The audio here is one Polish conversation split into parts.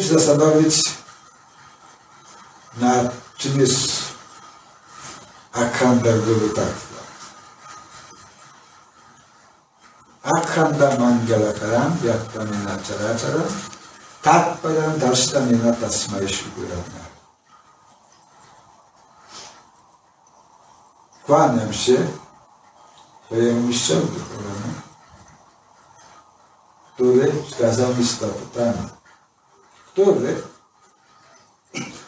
Spróbujmy się zastanowić nad czym jest Akhanda Guru Tattva. Akhanda Mangalakaram Vyattamena Characharam Tatparam Darshtamena Tasmai Shiguravna. Kłaniam się swojemu mistrzowi duchowemu, który wskazał mi stopy Pana, który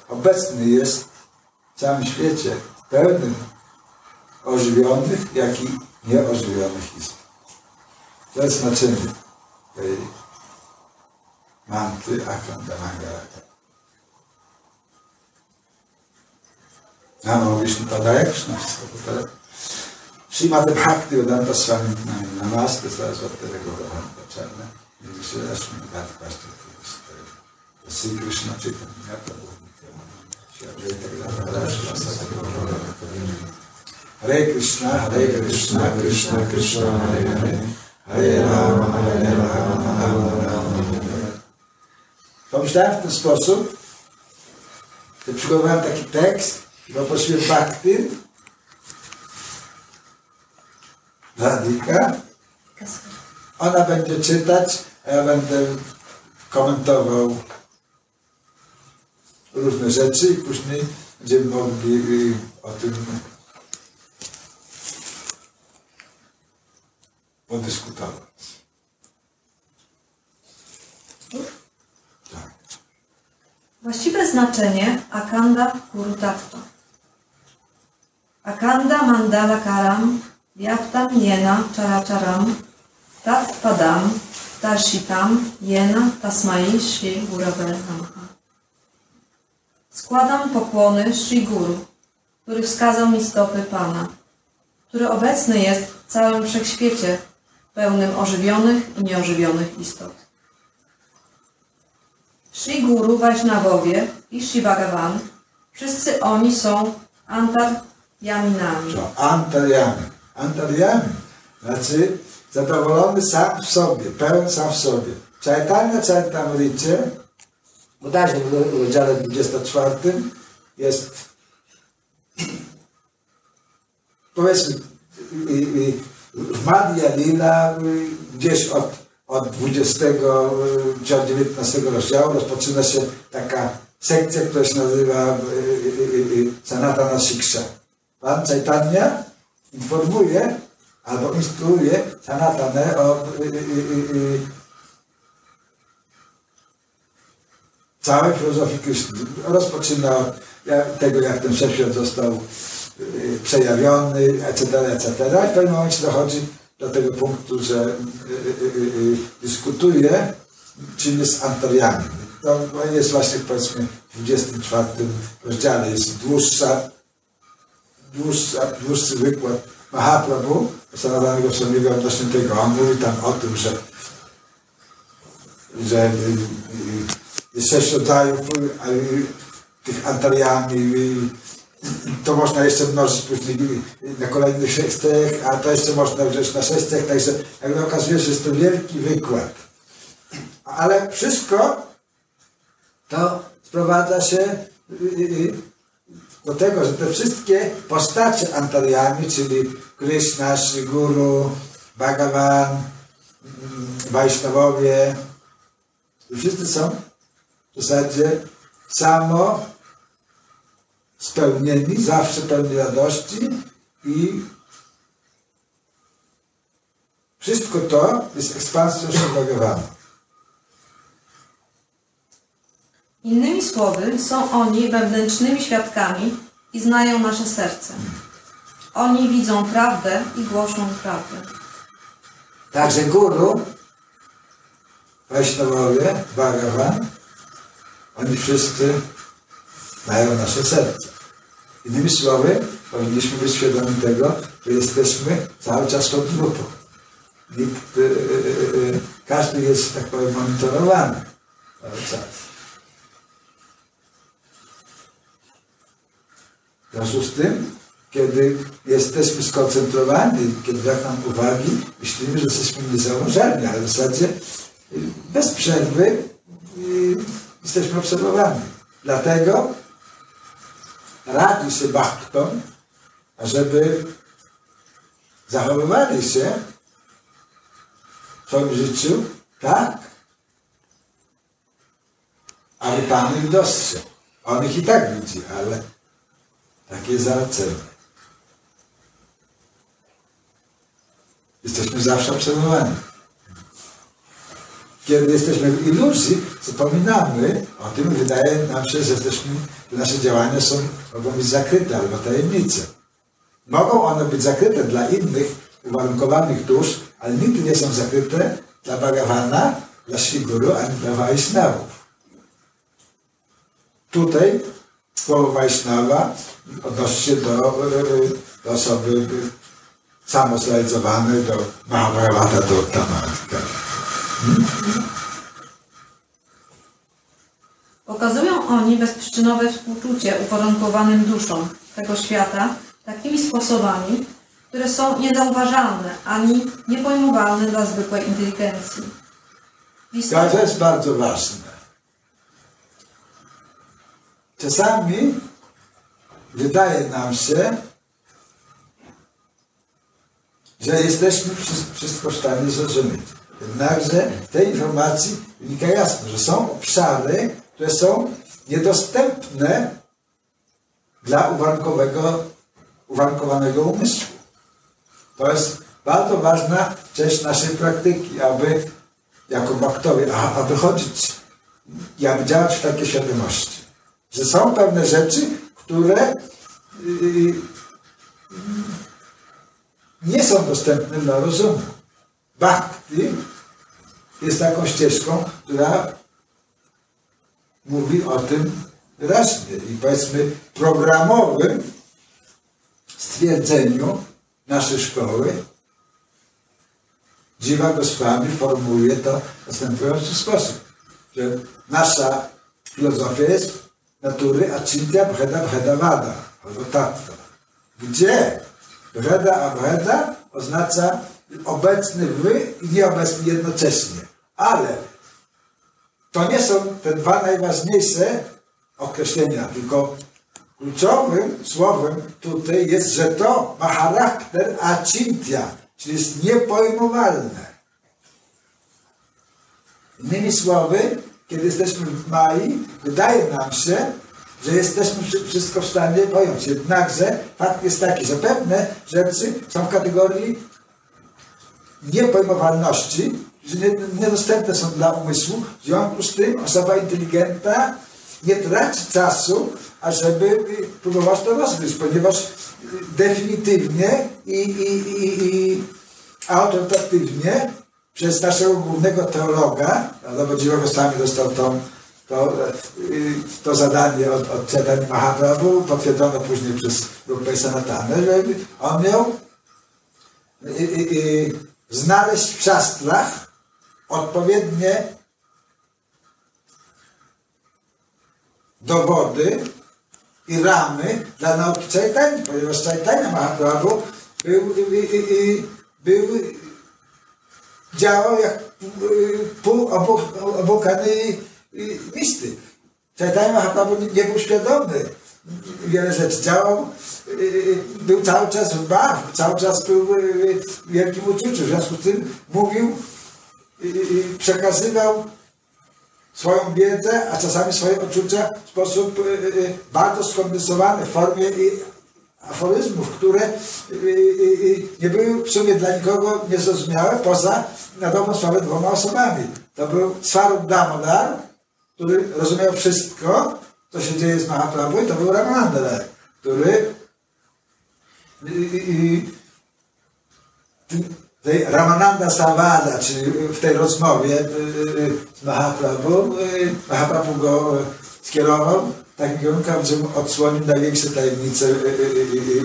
obecny jest w całym świecie pełnym ożywionych, jak i nieożywionych istot. To jest znaczenie tej manty Akhanda Mangalaka. Namo Vishnu Padaya Krishna Padaya Srimad Bhakti Vedanta Swami Namaste Saraswati Regovahanta Charna Vishwashmi Bhakti Pashti Sri Krishna Chaitanya Prabhu Hare Krishna, Hare Krishna, Krishna Krishna, Hare Hare, Hare Rama, Hare Rama, Rama Rama, w ten sposób, że przygotowałem taki tekst, poprosiłem Bhakti, Radhika, ona będzie czytać, a ja będę komentował różne rzeczy i później będziemy mogli o tym podyskutować. Tak. Właściwe znaczenie Akanda Guru Tattva. Akanda Mandala Karam Vyaptam Yena Characharam Tat Padam Darshitam Yena Tasmai Shri Gurave Namaha. Składam pokłony Shri Guru, który wskazał mi stopy Pana, który obecny jest w całym wszechświecie, pełnym ożywionych i nieożywionych istot. Shri Guru, Vaishnawowie i Shri Bhagavan, wszyscy oni są antaryaminami. To antaryami. Antaryami znaczy zadowolony sam w sobie, pełen sam w sobie. Chaitanya Charitamrita bodajże w rozdziale 24 jest powiedzmy w Madhya Lila y, gdzieś od, od 20 y, czy od 19 rozdziału rozpoczyna się taka sekcja, która się nazywa y, Sanatana Shiksha. Pan Chaitanya informuje albo instruuje Sanatanę o y, y, y, y, całej filozofii. Rozpoczyna tego, jak ten wszechświat został y, przejawiony, etc., etc. I w pewnym momencie dochodzi do tego punktu, że y, y, dyskutuje, czym jest antorianin. To jest właśnie powiedzmy w 24 rozdziale, jest dłuższa, dłuższa, dłuższy wykład Mahaprabhu, Sanadanego Swamiego odnośnie tego. On mówi tam o tym, że że sześć y, tych antariami. To można jeszcze mnożyć później na kolejnych sześciach, a to jeszcze można wziąć na sześciach, także jakby okazuje się, że jest to wielki wykład. Ale wszystko to sprowadza się y, y, y, do tego, że te wszystkie postacie antariami, czyli Krishna, Sri Guru, Bhagavan, mm, Wajsznawowie, i wszyscy są w zasadzie samo spełnieni, zawsze pełni radości i wszystko to jest ekspansją Szambhagavana. Innymi słowy, są oni wewnętrznymi świadkami i znają nasze serce. Oni widzą prawdę i głoszą prawdę. Także guru, Wajśnawowie, Bhagavan, oni wszyscy mają nasze serce. Innymi słowy, powinniśmy być świadomi tego, że jesteśmy cały czas pod grupą. Nikt, y, y, y, y, każdy jest, tak powiem, monitorowany cały czas. W związku z tym, kiedy jesteśmy skoncentrowani, kiedy brak nam uwagi, myślimy, że jesteśmy niezauważalni, ale w zasadzie y, bez przerwy jesteśmy obserwowani. Dlatego radzi się bhaktom, ażeby zachowywali się w swoim życiu tak, aby Pan ich dostrzegł. On ich i tak widzi, ale takie zalecenie. Jesteśmy zawsze obserwowani. Kiedy jesteśmy w iluzji, zapominamy o tym, wydaje nam się, że jesteśmy, nasze działania są, mogą być zakryte albo tajemnice. Mogą one być zakryte dla innych uwarunkowanych dusz, ale nigdy nie są zakryte dla Bhagavana, dla Shiguru, ani dla Vaishnavów. Tutaj słowo Vaishnava odnosi się do, do osoby samozrealizowanej, do Mahabharata, do Tamatka. Pokazują oni bezprzyczynowe współczucie uwarunkowanym duszom tego świata takimi sposobami, które są niezauważalne ani niepojmowalne dla zwykłej inteligencji. To jest bardzo ważne. Czasami wydaje nam się, że jesteśmy wszy- wszystko w stanie zrozumieć. Jednakże z tej informacji wynika jasno, że są obszary, które są niedostępne dla uwarunkowego, uwarunkowanego umysłu. To jest bardzo ważna część naszej praktyki, aby jako baktowie, aby chodzić i aby działać w takiej świadomości. Że są pewne rzeczy, które yy, nie są dostępne dla rozumu. Bhakti jest taką ścieżką, która mówi o tym wyraźnie i powiedzmy programowym stwierdzeniu naszej szkoły Dziwa Goswami formułuje to w następujący sposób, że nasza filozofia jest natury achintya bheda bheda vada, albo tattva. Gdzie bheda a bheda oznacza obecny w i nieobecny jednocześnie. Ale to nie są te dwa najważniejsze określenia, tylko kluczowym słowem tutaj jest, że to ma charakter achintya, czyli jest niepojmowalne. Innymi słowy, kiedy jesteśmy w Mai, wydaje nam się, że jesteśmy wszy- wszystko w stanie pojąć. Jednakże fakt jest taki, że pewne rzeczy są w kategorii niepojmowalności, niedostępne są dla umysłu. W związku z tym osoba inteligentna nie traci czasu, ażeby próbować to rozgryźć, ponieważ definitywnie i, i, i, i autorytatywnie przez naszego głównego teologa, bo sami dostał tą, to, y, to zadanie od, od Chaitanya Mahaprabhu, potwierdzone później przez Rupę Sanatanę, że on miał y, y, znaleźć w szastrach odpowiednie dowody i ramy dla nauki Chaitanya, ponieważ Chaitanya Mahaprabhu był, był działał jak y, półobłokany y, mistyk. Chaitanya Mahaprabhu nie- był świadomy wiele rzeczy. Działał, y, y, był cały czas w baw, cały czas był w wielkim uczuciu. W związku z tym mówił, przekazywał swoją wiedzę, a czasami swoje odczucia w sposób y, y, bardzo skondensowany w formie y, aforyzmów, które y, y, y, nie były w sumie dla nikogo niezrozumiałe, poza na dobrą sprawę dwoma osobami. To był Swarup Damodar, który rozumiał wszystko, co się dzieje z Mahaprabhu, i to był Ramananda, który y, y, y, Ramananda Savada, czyli w tej rozmowie y, y, z Mahaprabhu, y, Mahaprabhu go y, skierował takim kierunku, że odsłonił największe tajemnice y, y, y, y,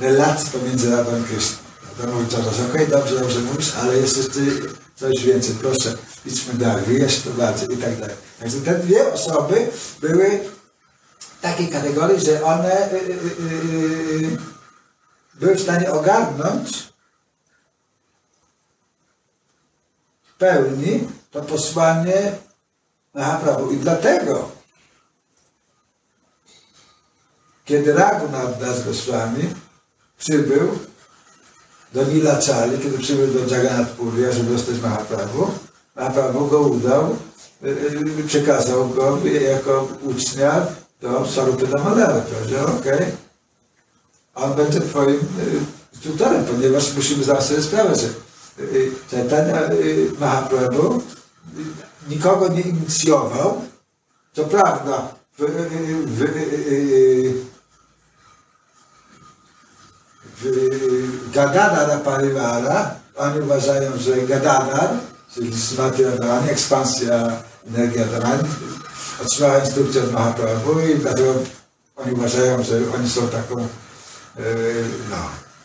y, relacji pomiędzy Radą i Kryszną. To mówi coraz, okej, dobrze, dobrze mówisz, ale jest jeszcze coś więcej, proszę, idźmy dalej, wyjaśnij to bardziej i tak dalej. Także te dwie osoby były w takiej kategorii, że one y, y, y, y, były w stanie ogarnąć w pełni to posłanie Mahaprabhu. I dlatego, kiedy Raghunath Das Goswami przybył do Nilachali, kiedy przybył do Jagannath Puri, żeby dostać Mahaprabhu, Mahaprabhu go udał, y, y, przekazał go jako ucznia do Sarupy Damadara. Powiedział, okej, on będzie twoim y, tutorem, ponieważ musimy zdać sobie sprawę, że y, Chaitanya y, Mahaprabhu y, nikogo nie inicjował. Co prawda, w, y, w, y, w Gadadara Parivara oni uważają, że Gadadar, czyli Radharani, ekspansja energii Radharani, otrzymała instrukcję od Mahaprabhu i dlatego oni uważają, że oni są taką no,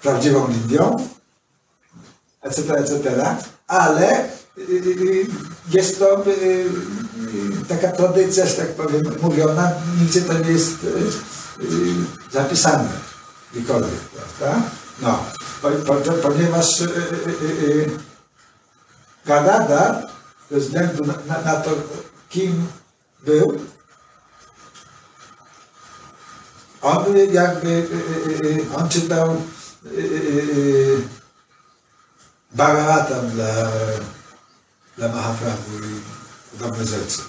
prawdziwą linią, etc., etc., ale y, y, jest to y, y, taka tradycja, że tak powiem, mówiona, nigdzie to nie jest y, y, zapisane, gdziekolwiek, prawda? No, po, po, ponieważ y, y, y, y, Kanada, ze względu na, to, kim był, on jakby, y, y, y, on czytał Bhagavatam dla, dla Mahaprabhu i dobre rzeczy.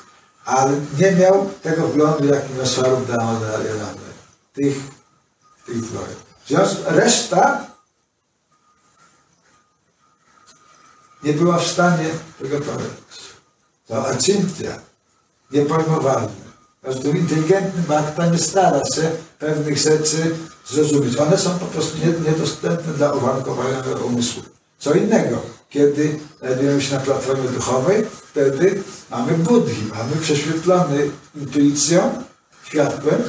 Ale nie miał tego wglądu, jaki miał Swarup Damodar. Tych, tych dwoje. Reszta nie była w stanie tego powiedzieć. To aczyntia, niepojmowalne. Każdy inteligentny bakta nie stara się pewnych rzeczy zrozumieć. One są po prostu nie- niedostępne dla uwarunkowania umysłu. Co innego, kiedy znajdujemy się na platformie duchowej, wtedy mamy buddhi, mamy prześwietlony intuicją, światłem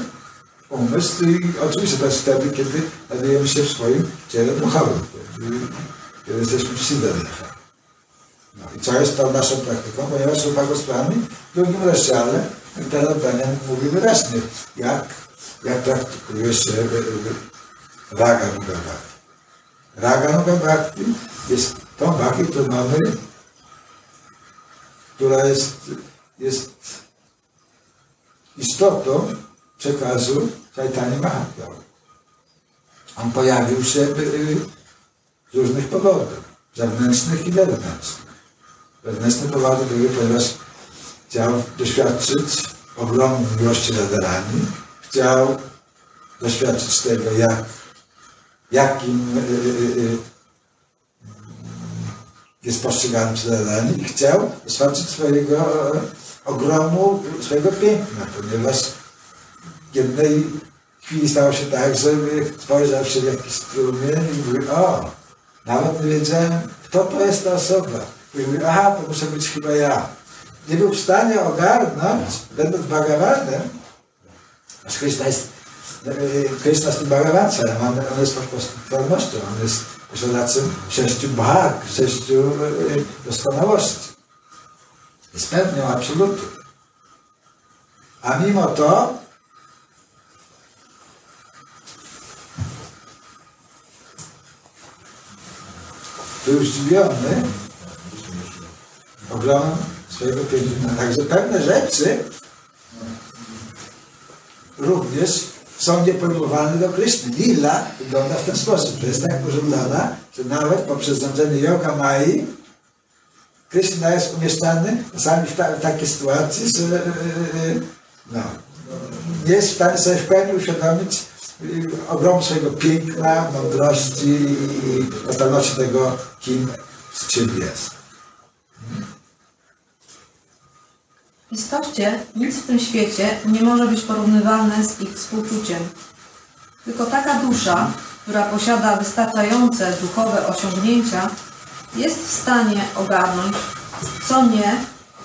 umysł i oczywiście to jest wtedy, kiedy znajdujemy się w swoim ciele duchowym, kiedy, kiedy jesteśmy w Siddhartha. No i co jest tą naszą praktyką, ponieważ Rupa Goswami w drugim rozdziale ten Daniel mówi wyraźnie, jak, jak praktykuje się Raga Nuga Bhakti. Raga Nuga Bhakti jest tą Bhakti, którą mamy, która jest, jest istotą przekazu Chaitanya Mahaprabhu. On pojawił się y, z różnych powodów, zewnętrznych i wewnętrznych. Wewnętrzne powody były, ponieważ chciał doświadczyć ogromnej miłości Radarani, chciał doświadczyć tego, jak, jakim y, y, y, jest postrzegany Radarani i chciał doświadczyć swojego e, ogromu, swojego piękna, ponieważ w jednej chwili stało się tak, że spojrzał się w jakiś strumień i mówi, o, nawet nie wiedziałem, kto to jest ta osoba. I mówi, aha, to muszę być chyba ja. Nie był w stanie ogarnąć, będąc Bhagavatem, aż Krishna jest, Krishna jest tym Bhagavatem, on, on jest po prostu pełnością, on jest posiadaczem sześciu bhag, sześciu e, doskonałości. Jest pełnią absolutu. A mimo to był zdziwiony ogromem swojego piękna. Także pewne rzeczy również są niepojmowalne do Kryszny. Lila wygląda w ten sposób, że jest tak pożądana, że nawet poprzez zarządzenie yoga Mai Kryszna jest umieszczany czasami w, ta, w takiej sytuacji, że e, e, no, nie jest w stanie sobie w pełni uświadomić e, ogromu swojego piękna, mądrości i totalności tego, kim, z czym jest. W istocie nic w tym świecie nie może być porównywalne z ich współczuciem. Tylko taka dusza, która posiada wystarczające duchowe osiągnięcia, jest w stanie ogarnąć co nie,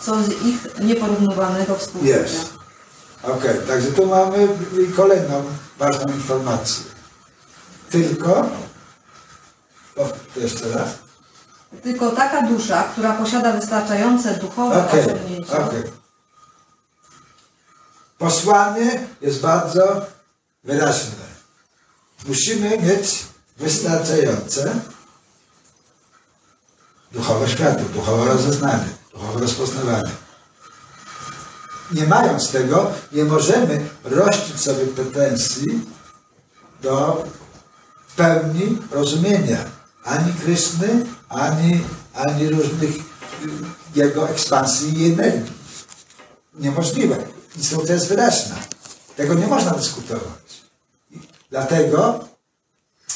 co z ich nieporównywalnego współczucia. Jest. Okej, także tu mamy kolejną ważną informację. Tylko, jeszcze raz. Tylko taka dusza, która posiada wystarczające duchowe Okej, osiągnięcia, okej. Posłanie jest bardzo wyraźne. Musimy mieć wystarczające duchowe światło, duchowe rozeznanie, duchowe rozpoznawanie. nie mając tego, nie możemy rościć sobie pretensji do pełni rozumienia ani Kryszny, ani, ani różnych jego ekspansji i energii. Niemożliwe. Instrukcja jest wyraźna. Tego nie można dyskutować. Dlatego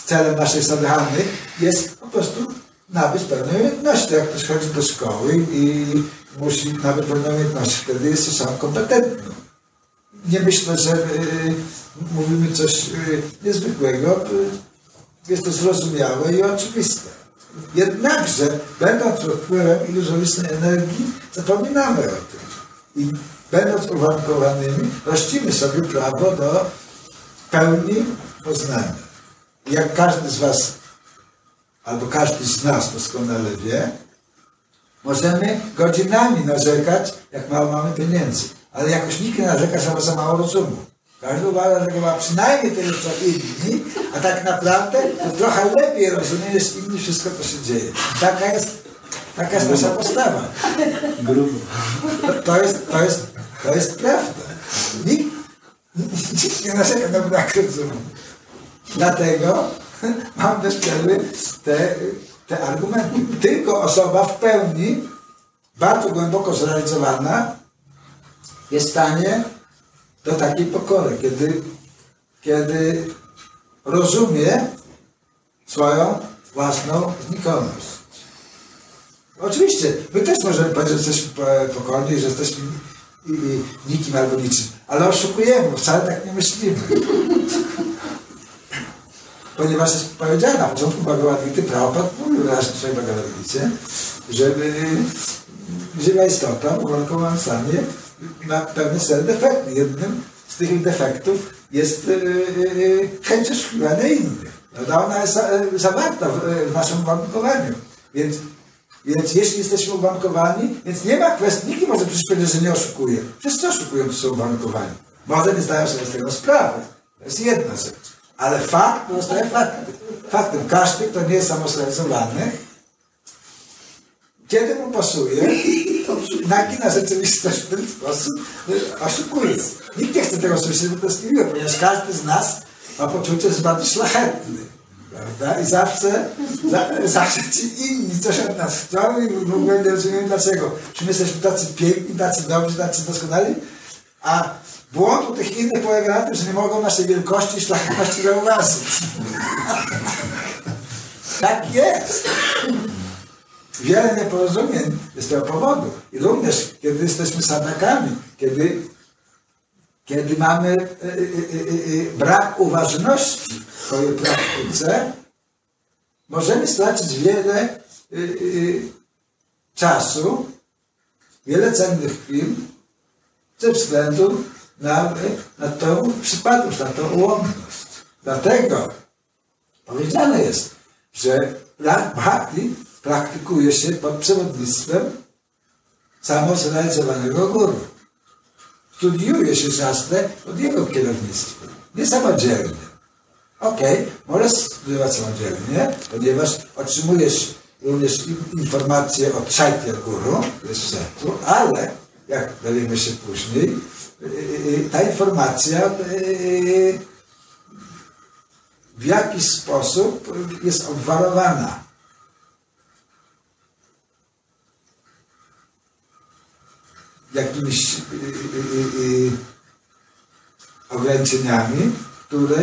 celem naszej sadhany jest po prostu nabyć pewne umiejętności. Jak ktoś chodzi do szkoły i musi nabyć pewne umiejętności, wtedy jest sam kompetentny. Nie myślę, że y, mówimy coś y, niezwykłego. Y, jest to zrozumiałe i oczywiste. Jednakże, będąc pod wpływem iluzorycznej energii, zapominamy o tym. I będąc uwarunkowanymi, rościmy sobie prawo do pełni poznania. Jak każdy z Was, albo każdy z nas doskonale wie, możemy godzinami narzekać, jak mało mamy pieniędzy. Ale jakoś nikt nie narzeka, że ma za mało rozumu. Każdy uważa, że ma przynajmniej tyle co inni, a tak naprawdę to trochę lepiej rozumie niż inni wszystko, co się dzieje. Taka jest, taka jest nasza postawa. Grubo. To, jest, to, jest, to jest prawda. Nikt, nikt nie narzeka na brak rozumu. Dlatego mam też wtedy te, te argumenty. Tylko osoba w pełni, bardzo głęboko zrealizowana, jest w stanie do takiej pokory, kiedy, kiedy rozumie swoją własną znikomość. Oczywiście, my też możemy powiedzieć, że jesteśmy po- pokorni, że jesteśmy nikim albo niczym, ale oszukujemy, wcale tak nie myślimy. Ponieważ jest powiedziane na początku Bhagavad Prabhupada mówił wyraźnie w swojej Bhagavad żeby żywa istota w uwarunkowanym stanie ma pewne cel defekty. Jednym z tych defektów jest yy, chęć oszukiwania innych. Prawda? Ona jest yy, zawarta w, yy, w naszym uwarunkowaniu. Więc, więc jeśli jesteśmy uwarunkowani, więc nie ma kwestii, nikt nie może przecież powiedzieć, że nie oszukuje. Wszyscy oszukują, którzy są uwarunkowani. Może nie zdają sobie z tego sprawy. To jest jedna rzecz. Ale fakt pozostaje faktem. Faktem. Każdy, kto nie jest samosrealizowany, kiedy mu pasuje, to nagina rzeczywistość w ten sposób, oszukuje. Nikt nie chce tego słyszeć, bo to jest niemiłe, ponieważ każdy z nas ma poczucie, że jest bardzo szlachetny. Prawda? I zawsze, za, zawsze ci inni coś od nas chcą i w ogóle nie rozumiem dlaczego. Czy my jesteśmy tacy piękni, tacy dobrzy, tacy doskonali, a błąd u tych innych polega na tym, że nie mogą naszej wielkości i szlachetności zauważyć. tak jest. Wiele nieporozumień jest tego powodu. I również, kiedy jesteśmy sadakami, kiedy, kiedy mamy y, y, y, brak uważności w swojej praktyce, możemy stracić wiele czasu, wiele cennych chwil ze względu na, na tą przypadłość, na tą ułomność. Dlatego powiedziane jest, że bhakti praktykuje się pod przewodnictwem samozrealizowanego guru. Studiuje się szastę pod jego kierownictwem, nie samodzielnie. Okej, możesz studiować samodzielnie, ponieważ otrzymujesz również in- informacje od Chaitya Guru, jest ale, jak dowiemy się później, yy, ta informacja w jakiś sposób jest obwarowana. Jakimiś y, y, y, ograniczeniami, które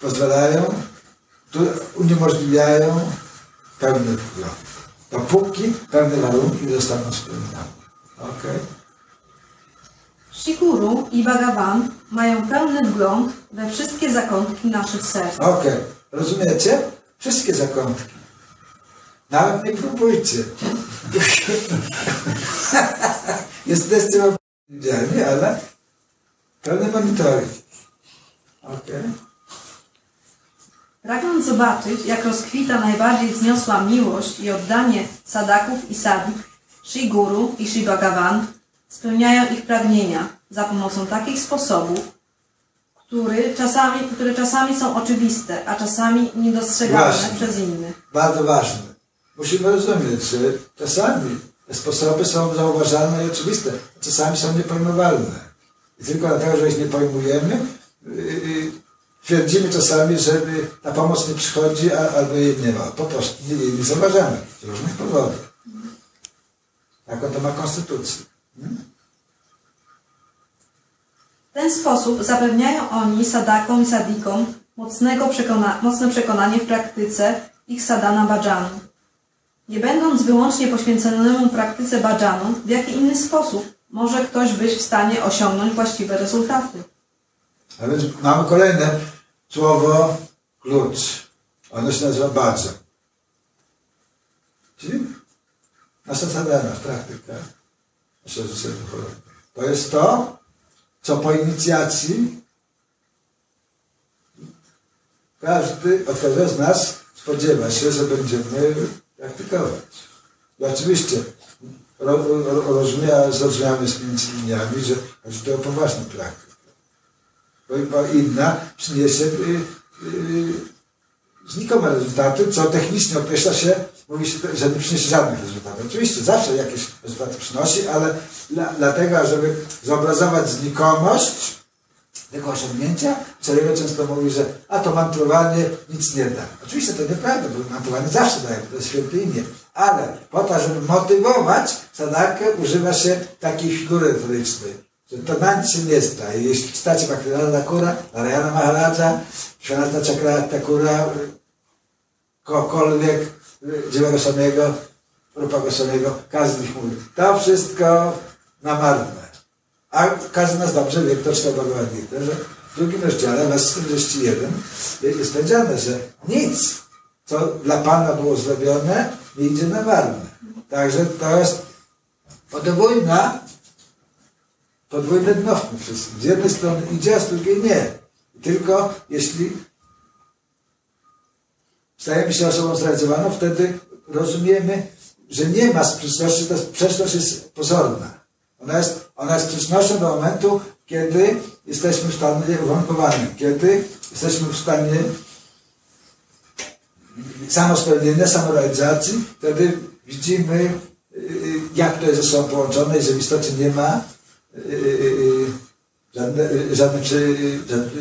pozwalają, które uniemożliwiają pełny wgląd. Dopóki pewne warunki zostaną spełnione. Okay? Shikuru i Bhagavan mają pełny wgląd we wszystkie zakątki naszych serc. Okej, rozumiecie? Wszystkie zakątki. Nawet nie próbujcie. Jesteście odpowiedzialni, ale pełny monitoring. Okej. Pragnąc zobaczyć, jak rozkwita najbardziej wzniosła miłość i oddanie sadaków i sadik, Sri Guru i Sri Bhagavan spełniają ich pragnienia za pomocą takich sposobów, który czasami, które czasami są oczywiste, a czasami niedostrzegalne Właśnie. przez innych. Bardzo ważne. Musimy rozumieć, że czasami sposoby są zauważalne i oczywiste. Czasami są niepojmowalne. I tylko dlatego, że ich nie pojmujemy, yy, twierdzimy czasami, że ta pomoc nie przychodzi, albo jej nie ma. Po prostu nie, nie zauważamy z różnych powodów. Taką to ma konstytucję. Hmm? W ten sposób zapewniają oni sadakom i sadikom mocnego przekona mocne przekonanie w praktyce ich sadana bhajanu. Nie będąc wyłącznie poświęconemu praktyce bhajanu, w jaki inny sposób może ktoś być w stanie osiągnąć właściwe rezultaty? A więc mamy kolejne słowo klucz. Ono się nazywa bhajan. Czyli nasza sadana, praktyka, nasze życie duchowe. To jest to, co po inicjacji każdy, od każdego z nas spodziewa się, że będziemy praktykować. I oczywiście ro, ro, rozumia, zrozumiamy z między liniami, że chodzi tu o poważną praktykę. Bo, bo inna przyniesie y, y, znikome rezultaty, co technicznie określa się, mówi się, że nie przyniesie żadnych rezultatów. Oczywiście zawsze jakieś rezultaty przynosi, ale dla, dlatego, żeby zobrazować znikomość tego osiągnięcia, Czarowo często mówi, że a to mantrowanie nic nie da. Oczywiście to nieprawda, bo mantrowanie zawsze daje, to święte imię. Ale po to, żeby motywować sadakę, używa się takiej figury retorycznej, że to na nic się nie sta. I jeśli czytacie Bhaktivedanta Thakura, Narayana Maharaja, Shvanata Chakrata Thakura, kogokolwiek, Dzieła Goswamiego, Rupa Goswamiego, każdy z nich mówi, to wszystko na marne. A każdy nas dobrze wie, kto czytał Bhagavad że w drugim rozdziale, wers 41, jest powiedziane, że nic, co dla Pana było zrobione, nie idzie na marne. Także to jest podwójna, podwójne dno w tym wszystkim. Z jednej strony idzie, a z drugiej nie. Tylko jeśli stajemy się osobą zrealizowaną, wtedy rozumiemy, że nie ma sprzeczności, ta sprzeczność jest pozorna. Ona jest, ona jest sprzecznością do momentu, kiedy jesteśmy w stanie uwarunkowanym, kiedy jesteśmy w stanie samospełnienia, samorealizacji, wtedy widzimy, jak to jest ze sobą połączone i że w istocie nie ma żadnej, żadnej,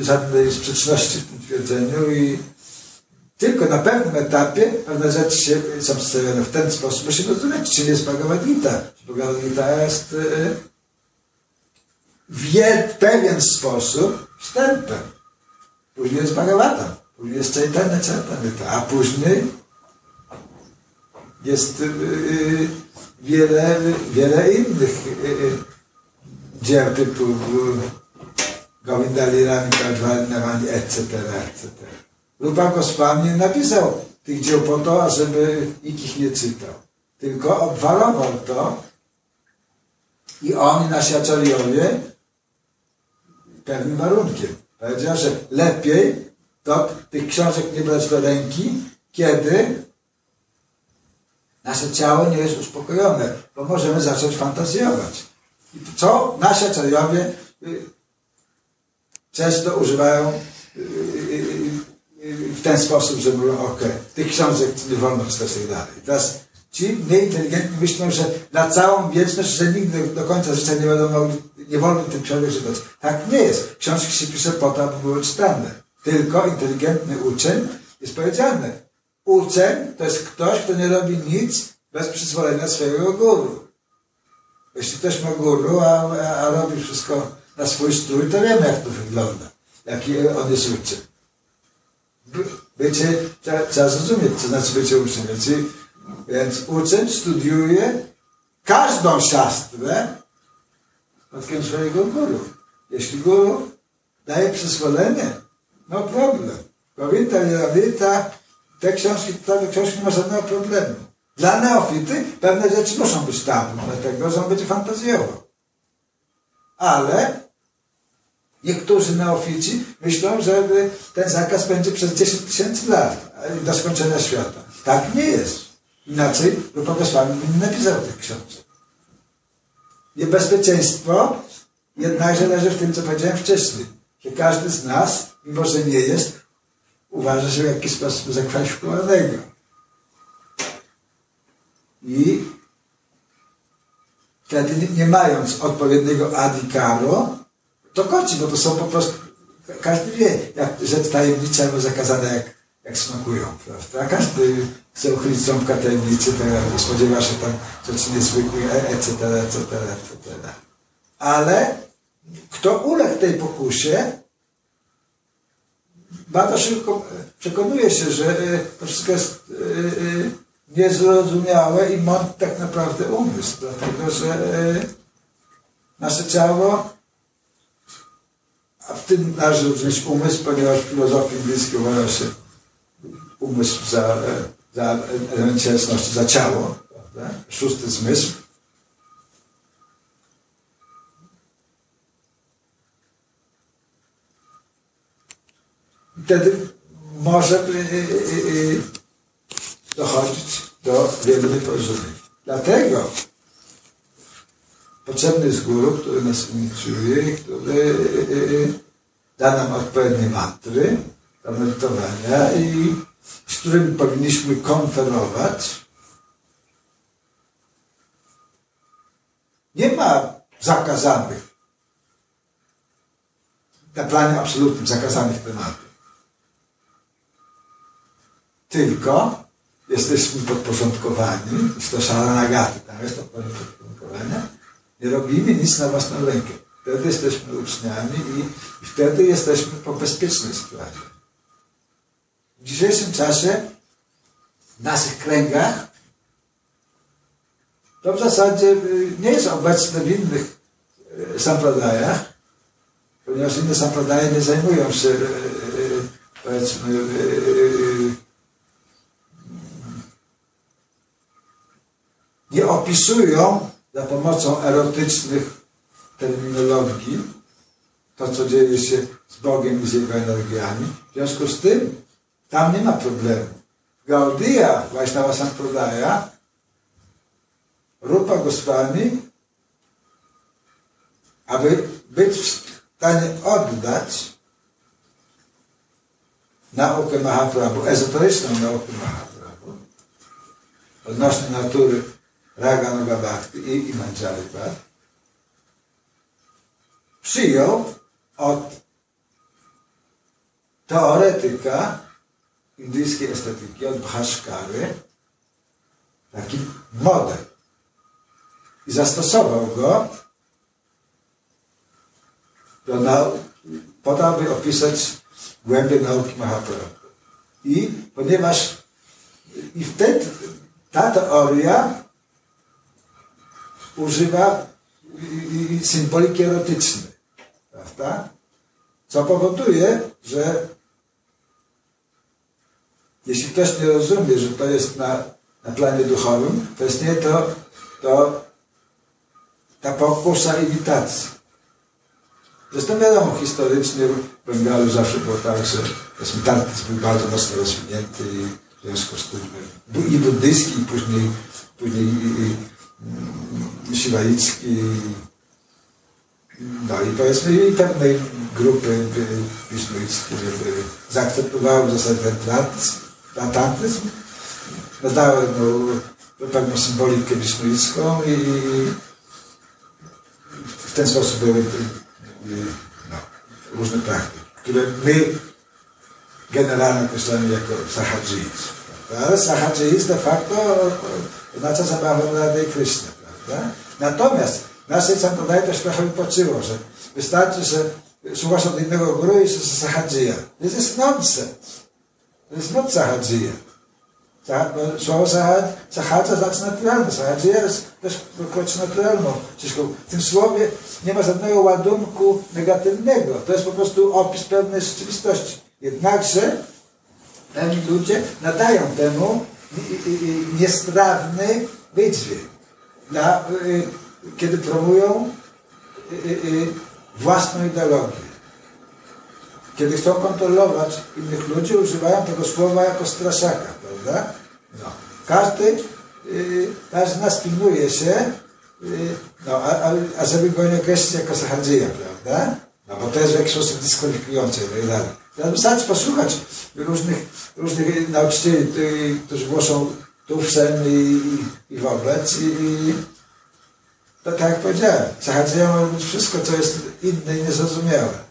żadnej sprzeczności w tym twierdzeniu i tylko na pewnym etapie pewne rzeczy się, są przedstawione w ten sposób, musimy rozumieć, czym jest Bhagavad Gita. Bhagavad Gita jest w pewien sposób wstępem. Później jest Bhagavatam, później jest Chaitanya Charitamrita, a później jest wiele, wiele innych dzieł typu Govinda Lirani, Kadvarnamani, etc., etc. Rupa Goswami napisał tych dzieł po to, żeby nikt ich nie czytał. Tylko obwarował to i on i nasi aczariowie pewnym warunkiem. Powiedział, że lepiej to tych książek nie brać do ręki, kiedy nasze ciało nie jest uspokojone, bo możemy zacząć fantazjować. I co nasi aczariowie często używają w ten sposób, że mówią, ok, tych książek nie wolno czytać tak dalej. Teraz ci mniej inteligentni myślą, że na całą wieczność, że nigdy do końca życia nie będą mogli, nie wolno tych książek czytać. Tak nie jest. Książki się pisze po to, aby były czytane. Tylko inteligentny uczeń jest powiedziane. Uczeń to jest ktoś, kto nie robi nic bez przyzwolenia swojego guru. Jeśli ktoś ma guru, a, a robi wszystko na swój strój, to wiemy, jak to wygląda. Jaki on jest uczeń bycie, trzeba, trzeba zrozumieć, co znaczy bycie uczniem. Więc, więc uczeń studiuje każdą siastrę pod swojego guru. Jeśli guru daje przyzwolenie, no problem. Kowita, Jerawita, te książki, te książki nie ma żadnego problemu. Dla neofity pewne rzeczy muszą być tam, dlatego, że on będzie fantazjował. Ale Niektórzy neofici myślą, że ten zakaz będzie przez 10 tysięcy lat do skończenia świata. Tak nie jest. Inaczej Goswami by nie napisał tych książek. Niebezpieczeństwo jednakże leży w tym, co powiedziałem wcześniej, że każdy z nas, mimo że nie jest, uważa się w jakiś sposób za kwalifikowanego. I wtedy nie, mając odpowiedniego adikaro, to koci, bo to są po prostu, każdy wie, jak rzecz tajemnicza albo zakazana, jak, jak smakują, prawda? Każdy uchylić ząbka tajemnicy, to spodziewa się tam rzeczy niezwykłych, e, etc., etc., etc. Ale kto uległ tej pokusie, bardzo szybko przekonuje się, że e, to wszystko jest e, e, niezrozumiałe i mądry tak naprawdę umysł, dlatego że nasze ciało, a w tym należy rozróżnić umysł, ponieważ w filozofii indyjskiej uważa się umysł za, za element cielesności, za ciało, prawda? szósty zmysł. Wtedy może dochodzić do wielu nieporozumień. Dlatego potrzebny jest guru, który nas inicjuje, który da nam odpowiednie matry do medytowania i z którym powinniśmy konferować. Nie ma zakazanych, na planie absolutnym zakazanych tematów. Tylko jesteśmy podporządkowani, jest to szaranagaty, tam jest to podporządkowanie, nie robimy nic na własną rękę. Wtedy jesteśmy uczniami i, wtedy jesteśmy po bezpiecznej sprawie. W dzisiejszym czasie, w naszych kręgach, to w zasadzie y, nie jest obecne w innych y, sampradajach, ponieważ inne sampradaje nie zajmują się, y, powiedzmy, nie opisują za pomocą erotycznych terminologii to, co dzieje się z Bogiem i z Jego energiami. W związku z tym tam nie ma problemu. Gaudia, Vaishnava Sampradaya, Rupa Goswami, aby być w stanie oddać naukę Mahaprabhu, ezoteryczną naukę Mahaprabhu, odnośnie natury Raga Noga Bhakti i, i przyjął od teoretyka indyjskiej estetyki, od Bhaskary, taki model. I zastosował go do nau- po to, aby opisać głębie nauki Mahaprabhu. I ponieważ i wtedy ta teoria używa symboliki erotycznej, prawda? Co powoduje, że jeśli ktoś nie rozumie, że to jest na, na planie duchowym, to jest nie to, to ta pokusa imitacji. Zresztą wiadomo, historycznie w Bengalu zawsze było tak, że tartyzm był bardzo mocno rozwinięty i w związku z tym i buddyjski, i później, później i, i, siwaicki, no i powiedzmy i pewnej grupy wisznuickie, żeby zaakceptowały w zasadzie ten atantyzm, nadały no, pewną symbolikę wisznuicką i w ten sposób były no, różne praktyki, które my generalnie określamy jako sahadżizm. Ale sahadżizm de facto oznacza zabawę Rady Kryszny, prawda? Natomiast naszej Sampradaya też trochę wypoczyło, że wystarczy, że słuchasz od innego guru i że sahadżija. This is nonsense. To jest not sahadżija. Słowo sahadża znaczy naturalne. Sahadżija jest też kroć naturalną. W tym słowie nie ma żadnego ładunku negatywnego. To jest po prostu opis pewnej rzeczywistości. Jednakże pewni ludzie nadają temu niestrawny wydźwięk, y, kiedy promują y, y, własną ideologię. Kiedy chcą kontrolować innych ludzi, używają tego słowa jako straszaka, prawda? No. Każdy, każdy z nas pilnuje się, no, a, a, a żeby go nie określić jako sahadzija, prawda? No bo to jest w jakiś sposób dyskwalifikujące i tak dalej. Posłuchać różnych, różnych nauczycieli, którzy głoszą tu w i, i wobec i, to tak jak powiedziałem, być wszystko, co jest inne i niezrozumiałe.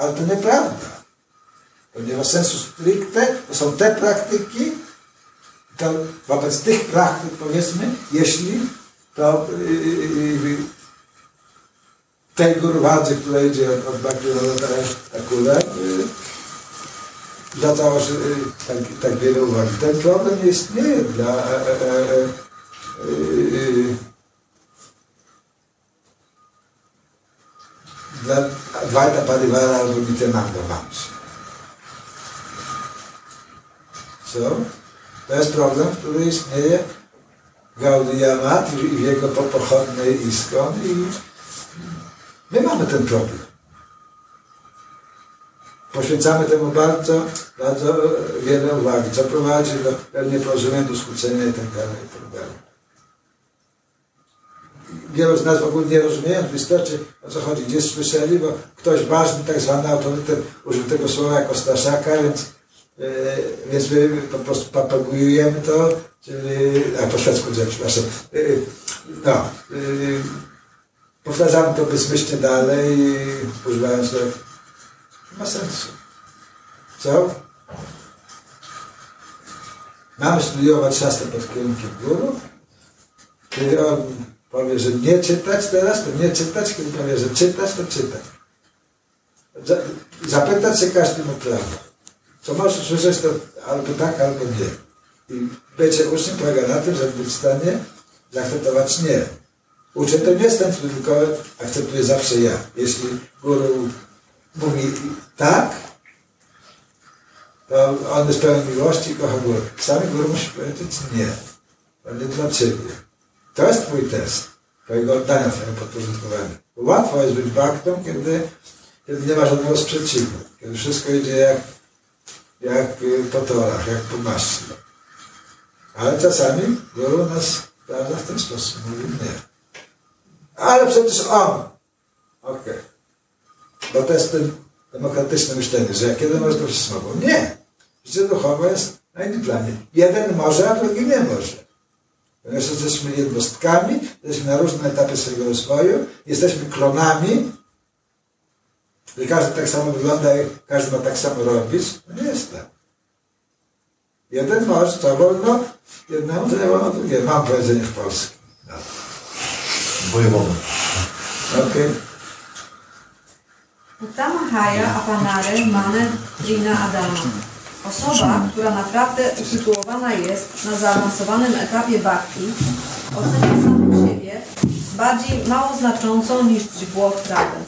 Ale to nieprawda. To nie ma sensu stricte, to są te praktyki, to wobec tych praktyk powiedzmy, jeśli to yy, tej górwadzy, która idzie od, od Baktyrowa Akula, yy, zwracało się yy, tak, tak wiele uwagi. Ten problem nie istnieje dla e, e, e, dla Advaita Parivara albo Nityananda Vamsa. Co? To jest problem, który istnieje Gaudiya Mat i w jego pochodnej Iskon i my mamy ten problem. Poświęcamy temu bardzo, bardzo wiele uwagi, co prowadzi do nieporozumienia, do skrócenia i tak dalej, i tak dalej. Wielu z nas w ogóle nie rozumieją w istocie o co chodzi, gdzieś słyszeli, bo ktoś ważny, tak zwany autorytet użył tego słowa jako straszaka, więc E, więc my po prostu propagujemy to, czyli, a po szwedzku przepraszam, e, no, e, powtarzamy to bezmyślnie dalej, używając tego. Ma sensu. Co? Mamy studiować szastę pod kierunkiem guru. Kiedy on powie, że nie czytać teraz, to nie czytać. Kiedy powie, że czytać, to czytać. Zapytać się każdy ma prawo. Co możesz słyszeć, to albo tak, albo nie. I bycie uczniem polega na tym, żeby być w stanie zaakceptować nie. Uczeń to nie jest ten, który tylko akceptuje zawsze ja. Jeśli guru mówi tak, to on jest pełen miłości i kocha guru. Sami guru musi powiedzieć nie. To nie dla ciebie. To jest twój test. Twojego oddania, twojego podporządkowania. Łatwo jest być baktą, kiedy, kiedy nie ma żadnego sprzeciwu. Kiedy wszystko idzie jak jak po torach, jak po masie. Ale czasami guru nas prawda, w ten sposób mówi nie. Ale przecież on. Okej. Okay. Bo to jest ten demokratyczne myślenie, że jak jeden może, to wszyscy mogą. Nie. Życie duchowe jest na innym planie. Jeden może, a drugi nie może. Ponieważ jesteśmy jednostkami, jesteśmy na różnym etapie swojego rozwoju, jesteśmy klonami że każdy tak samo wygląda i każdy ma tak samo robić. No nie jest tak. Jeden może, to wolno, jednemu to nie wolno, drugie. Mam powiedzenie w Polsce. No. Wojewoda. Okej. Okay. Uttamahaya apanare mane drina adama. Osoba, która naprawdę usytuowana jest na zaawansowanym etapie bhakti, ocenia samą siebie bardziej mało znaczącą niż źdźbło wtraty.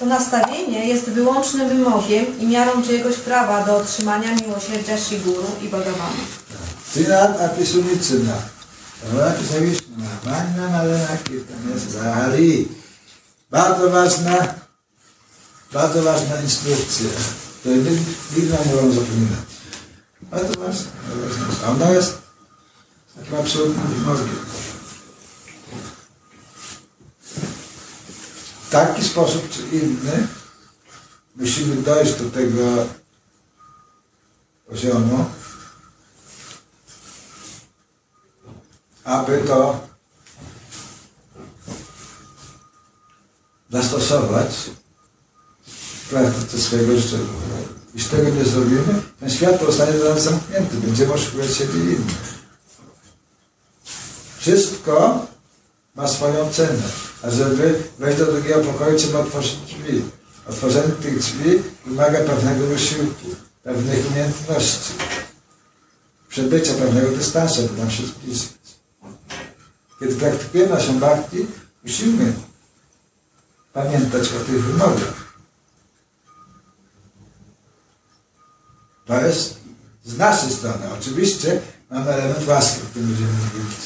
To nastawienie jest wyłącznym wymogiem i miarą czyjegoś prawa do otrzymania miłosierdzia Shiguru i Bhagavana. Sinat apisunicina. Napisaliśmy Manna Malena Kirtan jest Zahari. Bardzo ważna, bardzo ważna instrukcja. To nigdy nie wolno zapominać. Bardzo ważna. Ona jest takim absolutnym wymogiem. taki sposób czy inny musimy dojść do tego poziomu, aby to zastosować praktyce swojego życia. Jeśli tego nie zrobimy, ten świat pozostanie dla nas zamknięty, będziemy oszukiwać siebie i innych. Wszystko ma swoją cenę. A żeby wejść do drugiego pokoju, trzeba otworzyć drzwi. Otworzenie tych drzwi wymaga pewnego wysiłku, pewnych umiejętności, przebycia pewnego dystansu, aby nam się zbliżyć. Kiedy praktykujemy naszą bhakti, musimy pamiętać o tych wymogach. To jest z naszej strony. Oczywiście mamy element łaski, o którym będziemy mówić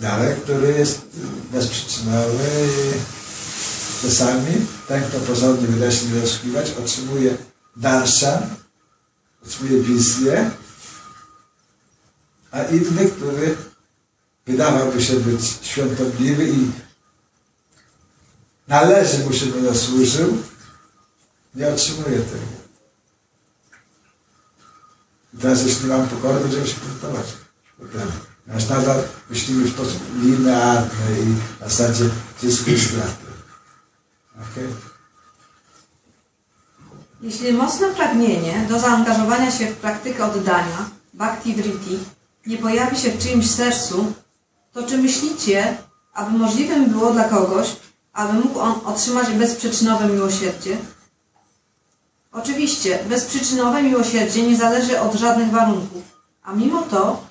dalej, który jest bezprzyczynowy czasami ten, kto pozornie wydaje się nie rozsłuchiwać, otrzymuje dalsza, otrzymuje wizję, a inny, który wydawałby się być świątobliwy i należy mu się, by zasłużył, nie otrzymuje tego. Teraz, jeśli mam pokorę, będziemy się konfrontować. Natomiast nadal myślimy w sposób linearny i na zasadzie zysku i straty. Okay? Jeśli mocne pragnienie do zaangażowania się w praktykę oddania, bhakti vritti, nie pojawi się w czyimś sercu, to czy myślicie, aby możliwym było dla kogoś, aby mógł on otrzymać bezprzyczynowe miłosierdzie? Oczywiście, bezprzyczynowe miłosierdzie nie zależy od żadnych warunków, a mimo to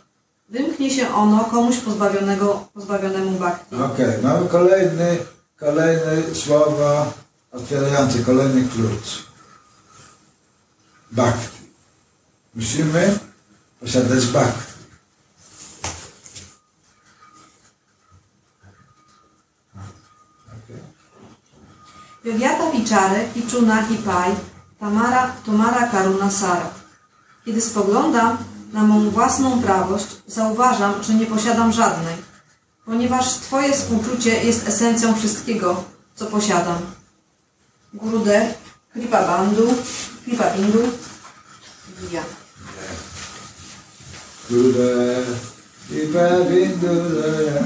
wymknie się ono komuś pozbawionego, pozbawionemu bhakti. Okej, okay, mamy kolejny, kolejne słowa otwierające kolejny klucz. Bhakti. Musimy posiadać bhakti. Wywiata Wiczary, Kiczuna, Kipaj, Tamara, Tomara Karuna Sara. Kiedy spoglądam na mą własną prawość, zauważam, że nie posiadam żadnej, ponieważ Twoje współczucie jest esencją wszystkiego, co posiadam. Gurudev, Kripa Bandhu, Kripa Bindu, ja. Gure, Ipa Bindure.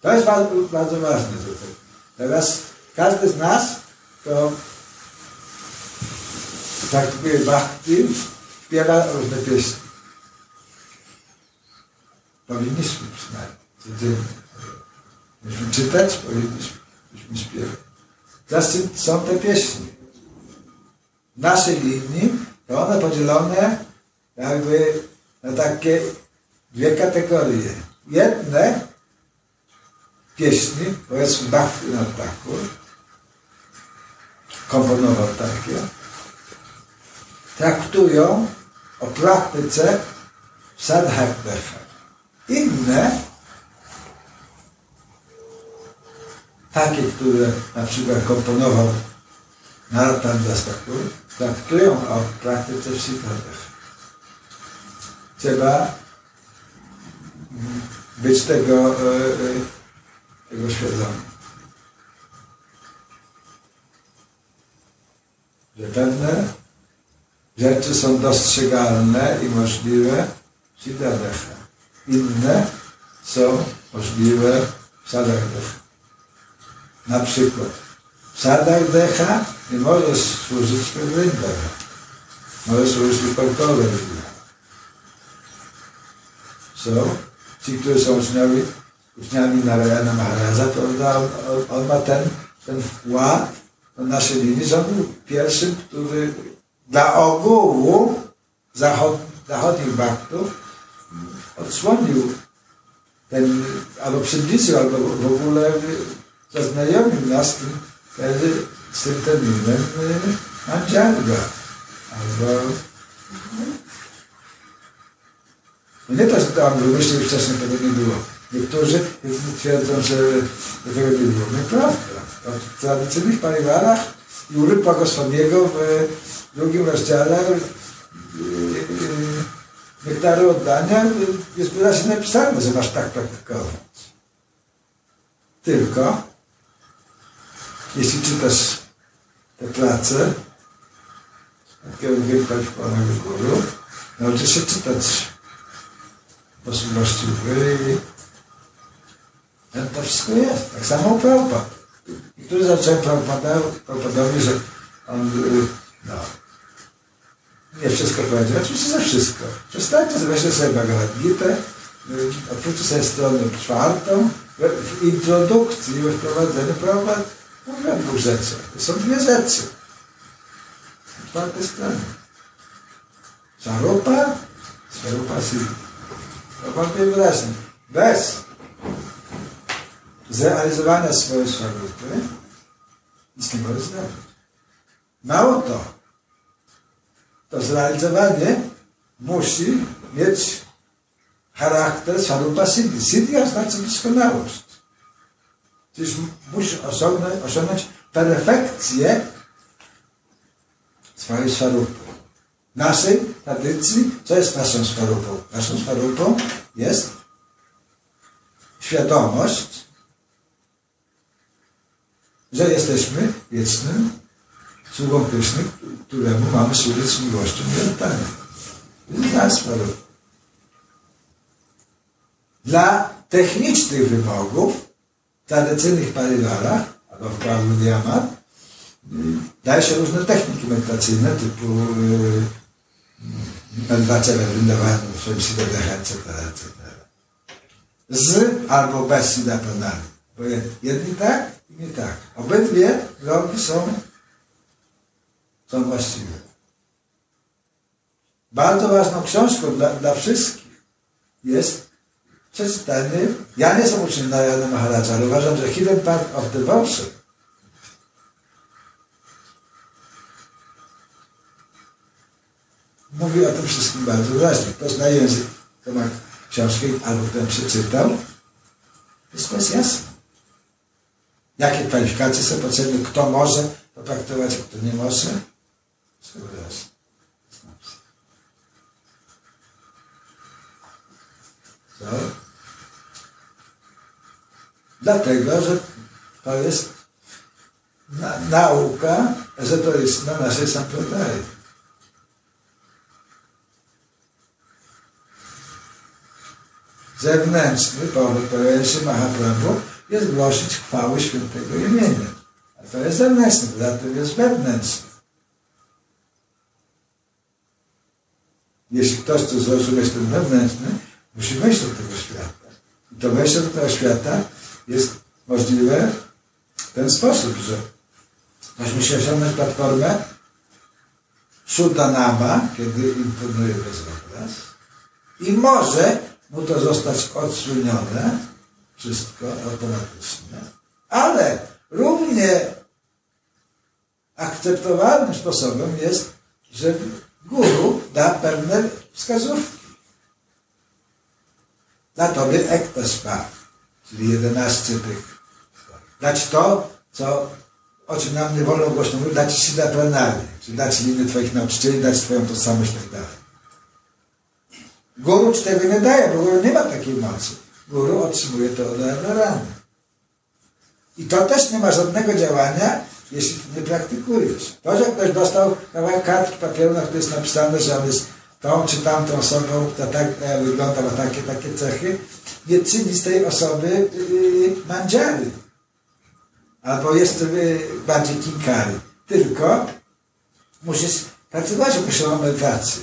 To jest bardzo, bardzo ważne tutaj. Teraz każdy z nas to praktykuje bhakti, śpiewa różne pieśni. Powinniśmy przynajmniej codziennie. Powinniśmy czytać, powinniśmy śpiewać. Teraz czym są te pieśni? w naszej linii, to one podzielone jakby na takie dwie kategorie. Jedne pieśni, powiedzmy Bach na Thakur, komponował takie, traktują o praktyce sadhakdecha. Inne, takie, które na przykład komponował Naratan Dastakur, traktują o praktyce Sikadach. Trzeba być tego, e, e, tego świadomy. Że pewne rzeczy są dostrzegalne i możliwe w Siddhadecha. Inne są możliwe w Sadhagdecha. Na przykład w Sadhagdecha nie możesz służyć Wrindam. Możesz służyć Wyparkowe Są ci, którzy są uczniami, uczniami Narayana Maharaja, to on, on, ma ten, ten wkład na naszej linii, że był pierwszym, który dla ogółu zachod, zachodnich baktów odsłonił ten, albo przybliżył, albo w ogóle zaznajomił nas tym, z tym terminem Andzianga. Albo... No nie to, że tam wymyślił wcześniej, tego nie było. Niektórzy twierdzą, że tego nie było. Nieprawda. W tradycyjnych paliwarach Jurypa Goswamiego w drugim rozdziale nektaru oddania jest wyraźnie napisane, że masz tak praktykować. Tylko jeśli czytasz te prace, takiego wypać Pana Guru, nauczysz się czytać w sposób właściwy i to wszystko jest. Tak samo Prabhupada. Niektórzy zaczęli Prabhupadowi, że on no, nie wszystko powiedział. Oczywiście za wszystko. Przestańcie, weźcie sobie Bhagavad Gita, otwórzcie sobie stronę czwartą, w introdukcji, we wprowadzeniu Prabhupada Mówię o dwóch rzeczach. To są dwie rzeczy. Czwarte strony. Sarupa, Sarupa Siddhi. To powiem wyraźnie. Bez zrealizowania swojej Sarupy nic nie może zdarzyć. Mało to. To zrealizowanie musi mieć charakter Sarupa Siddhi. Siddhi oznacza doskonałość. Czyż musisz osiągnąć, osiągnąć perfekcję swojej swarupy. Naszej tradycji, co jest naszą swarupą? Naszą swarupą jest świadomość, że jesteśmy wiecznym sługą Kryszny, któremu mamy służyć z miłością i oddania. To jest nasza swarupa. Dla technicznych wymogów w tradycyjnych parywalach albo w prawie diamant daje się różne techniki medytacyjne typu yy, medytacja we Vrindavanu, Swamsiddha etc., etc. Z albo bez Siddha Pranali. Bo jedni tak, inni tak. Obydwie drogi są, są właściwe. Bardzo ważną książką dla, dla wszystkich jest przeczytanie. Ja nie jestem uczniem Narayana Maharaja, ale uważam, że Hidden Path of Devotion mówi o tym wszystkim bardzo wyraźnie. Kto zna język, kto ma książkę albo ją przeczytał, wszystko jest jasne. Jakie kwalifikacje są potrzebne, kto może to praktykować, a kto nie może. Wszystko wyraźnie. Co? Dlatego, że to jest na, nauka, jest na naszej samprodaje. Zewnętrzny powód pojawia się Mahaprabhu jest głosić chwały świętego imienia. A to jest zewnętrzny, dlatego jest wewnętrzny. Jeśli ktoś chce zrozumieć ten wewnętrzny, musi wejść do tego świata. I to wejście do tego świata jest możliwe w ten sposób, że ktoś musi osiągnąć platformę Shuddhanama, kiedy imponuje bezobraz i może mu to zostać odsłonione, wszystko automatycznie, ale równie akceptowalnym sposobem jest, że guru da pewne wskazówki. Da tobie ektaspa, czyli 11 tych. Dać to, co, o czym nam nie wolno głośno mówić, dać ci da pranali, czyli dać liny twoich nauczycieli, dać twoją tożsamość tak dalej. Guru ci tego nie daje, bo guru nie ma takiej mocy. Guru otrzymuje to od rany. I to też nie ma żadnego działania, jeśli nie praktykujesz. To, że ktoś dostał kawałek kartki papieru, na której jest napisane, że on jest tą czy tamtą osobą, ta tak e, wygląda, ma takie, takie cechy, nie czyni z tej osoby yy, mandziary. Albo jest yy, bardziej kinkary. Tylko musisz pracować określoną medytację.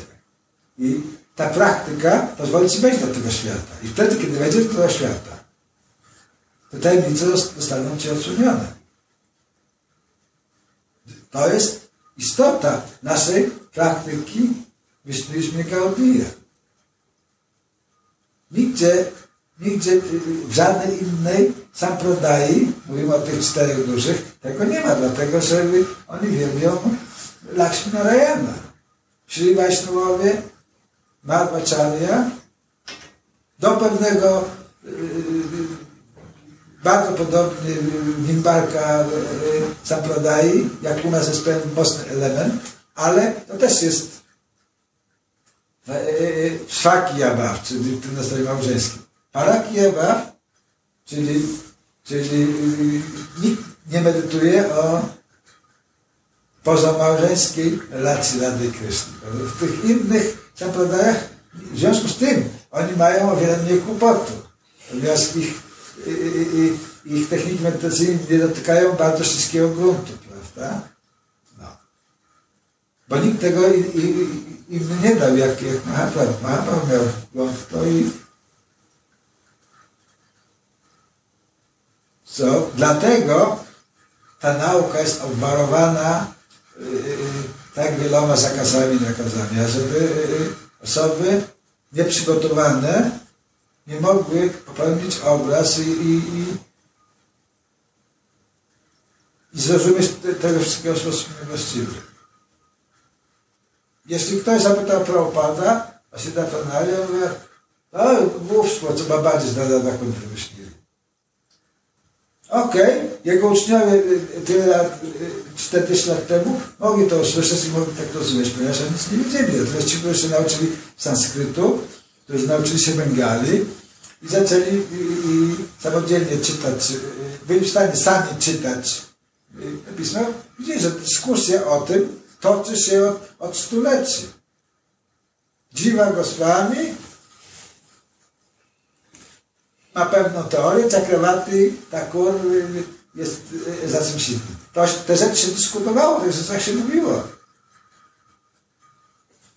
I ta praktyka pozwoli ci wejść do tego świata. I wtedy, kiedy wejdziesz do tego świata, te tajemnice zostaną ci odsłonione. To jest istota naszej praktyki Wisznuizmie Gaudiya. Nigdzie, nigdzie w żadnej innej samprodai, mówimy o tych czterech dużych, tego nie ma, dlatego że oni wielbią Lakshmi Narayana. Szli Wajsznuwowie Madhvacharya do pewnego bardzo podobny Nimbarka Sampradai, jak u nas jest pewien mocny element, ale to też jest Szwaki Jabaw, czyli w tym nastroju małżeńskim. Paraki Jabaw, czyli, czyli nikt nie medytuje o pozamałżeńskiej relacji Rady Kryszny. W tych innych sampradajach, w związku z tym, oni mają o wiele mniej kłopotu, ich, ich, techniki medytacyjne nie dotykają bardzo śliskiego gruntu, prawda? No. Bo nikt tego im nie dał, jak, jak Mahaprabhu. Mahaprabhu miał grunt to i co? Dlatego ta nauka jest obwarowana yy, tak wieloma zakazami i nakazami, ażeby osoby nieprzygotowane nie mogły popełnić obraz i, i, i, i zrozumieć tego wszystkiego w sposób niewłaściwy. Jeśli ktoś zapytał Prabhupada, a się da to na ja mówię, no mów, co Babaji z Nadadaką wymyślili. Okej, okay. jego uczniowie tyle lat, 40 lat temu mogli to usłyszeć i mogli tak rozumieć, ponieważ oni nic nie wiedzieli. Natomiast ci, którzy się nauczyli sanskrytu, którzy nauczyli się Bengali i zaczęli samodzielnie czytać, byli w stanie sami czytać pismo, widzieli, że dyskusja o tym toczy się od, od stuleci. Dziwa Goswami ma pewną teorię, Chakravarti Thakur y, jest y, za czymś innym. To, te rzeczy się dyskutowało, te rzeczy się mówiło.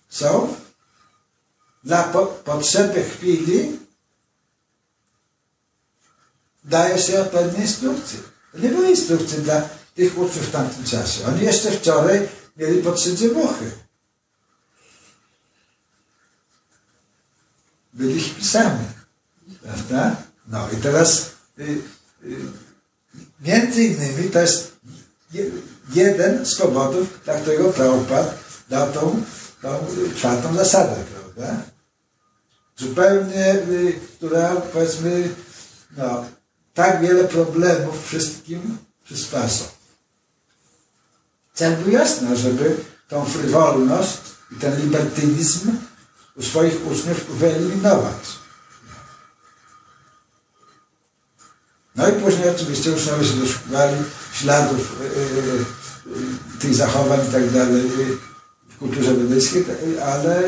Są dla po, potrzeby chwili daje się odpowiednie instrukcje. Nie były instrukcje dla tych uczniów w tamtym czasie. Oni jeszcze wczoraj mieli po trzy dziewuchy. Byli hipisami. Prawda? No i teraz y, y, między innymi to jest je, jeden z powodów, dla którego Prabhupada dał tą, tą czwartą zasadę, prawda? Zupełnie, y, która powiedzmy, no, tak wiele problemów wszystkim przysparza. Cel był jasny, żeby tą frywolność i ten libertynizm u swoich uczniów wyeliminować. No i później oczywiście uczniowie się doszukiwali śladów yy, yy, tych zachowań i tak dalej w kulturze wedyjskiej, ale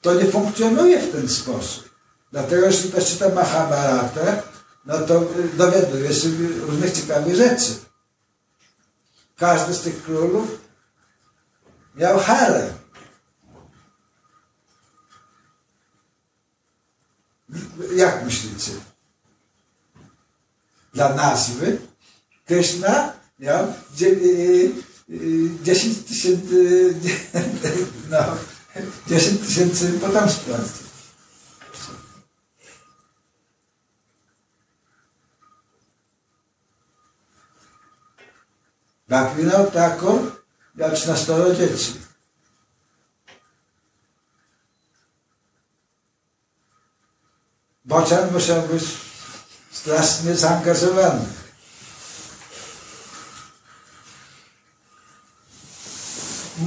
to nie funkcjonuje w ten sposób. Dlatego jeśli ktoś czyta Mahabharatę, no to dowiaduje się różnych ciekawych rzeczy. Każdy z tych królów miał harem. Jak myślicie? Dla nazwy Krishna miał 10 tysięcy no, 10 tysięcy potomstwa. Bhaktivinoda Thakur miał 13 dzieci. Bocian musiał być strasznie zaangażowany.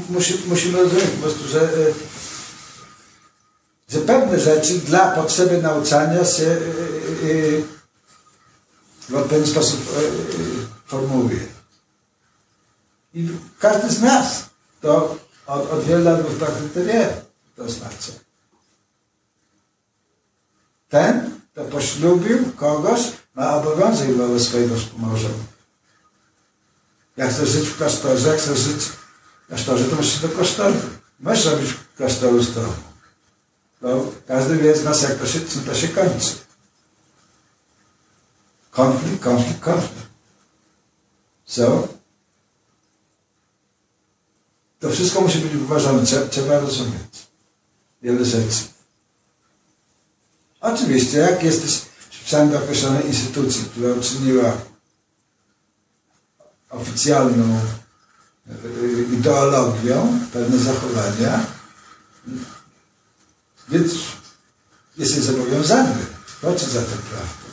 Musi, musimy rozumieć po prostu, że, że pewne rzeczy dla potrzeby nauczania się w odpowiedni sposób formułuje. I każdy z nas to od, od wielu lat w praktyce wie, to znaczy. Ten, kto poślubił kogoś, ma obowiązek wobec swojego współmałżonka. Jak chcesz żyć w klasztorze, jak chcesz żyć klasztorze, to musisz do klasztoru. Możesz robić w klasztoru z domu. Bo każdy wie z nas, jak to się, czym to się kończy. Konflikt, konflikt, konflikt. So, to wszystko musi być uważane, trzeba, rozumieć wiele rzeczy. Oczywiście, jak jesteś członem określonej instytucji, która uczyniła oficjalną ideologią pewne zachowania, więc jesteś zobowiązany walczyć za tę prawdę.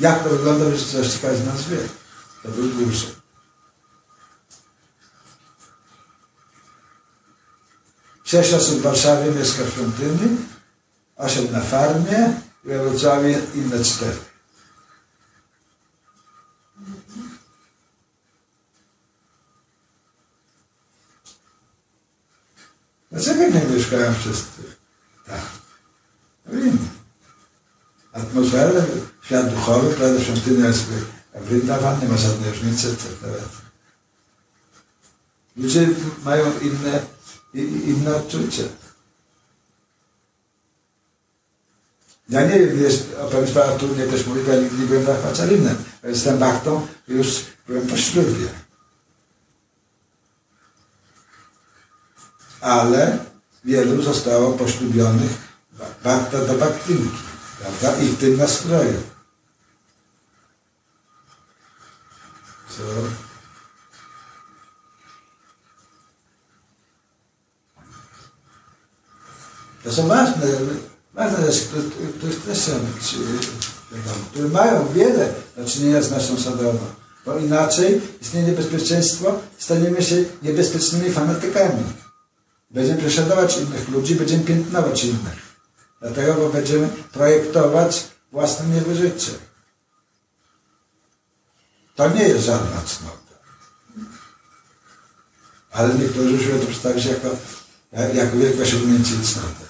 Jak to wygląda w rzeczywistości każdy nas wie. To był dłużej. Sześć osób w Warszawie mieszka w świątyni, osiem na farmie, we Wrocławiu inne cztery. Dlaczego nie mieszkają wszyscy? Tak. Winni. Atmosfera, świat duchowy, prawda, świątynia jest Vrindavan, nie ma żadnej różnicy, etc. Ludzie mają inne inne odczucie. Ja nie wiem, jest, opowiem Pana tu mnie też mówi, ja nigdy nie byłem Brahmacharinem. Jestem bachtą, już byłem po ślubie. Ale wielu zostało poślubionych bakta do baktinki, prawda? I w tym nastroju. So, To są ważne, ważne rzeczy, które, też są, które mają wiele do czynienia z naszą sadową. Bo inaczej istnieje niebezpieczeństwo, staniemy się niebezpiecznymi fanatykami. Będziemy prześladować innych ludzi, będziemy piętnować innych. Dlatego, bo będziemy projektować własne niewyżycie. To nie jest żadna cnota. Ale niektórzy już to przedstawić jako jak- jako wielkie osiągnięcie istotne.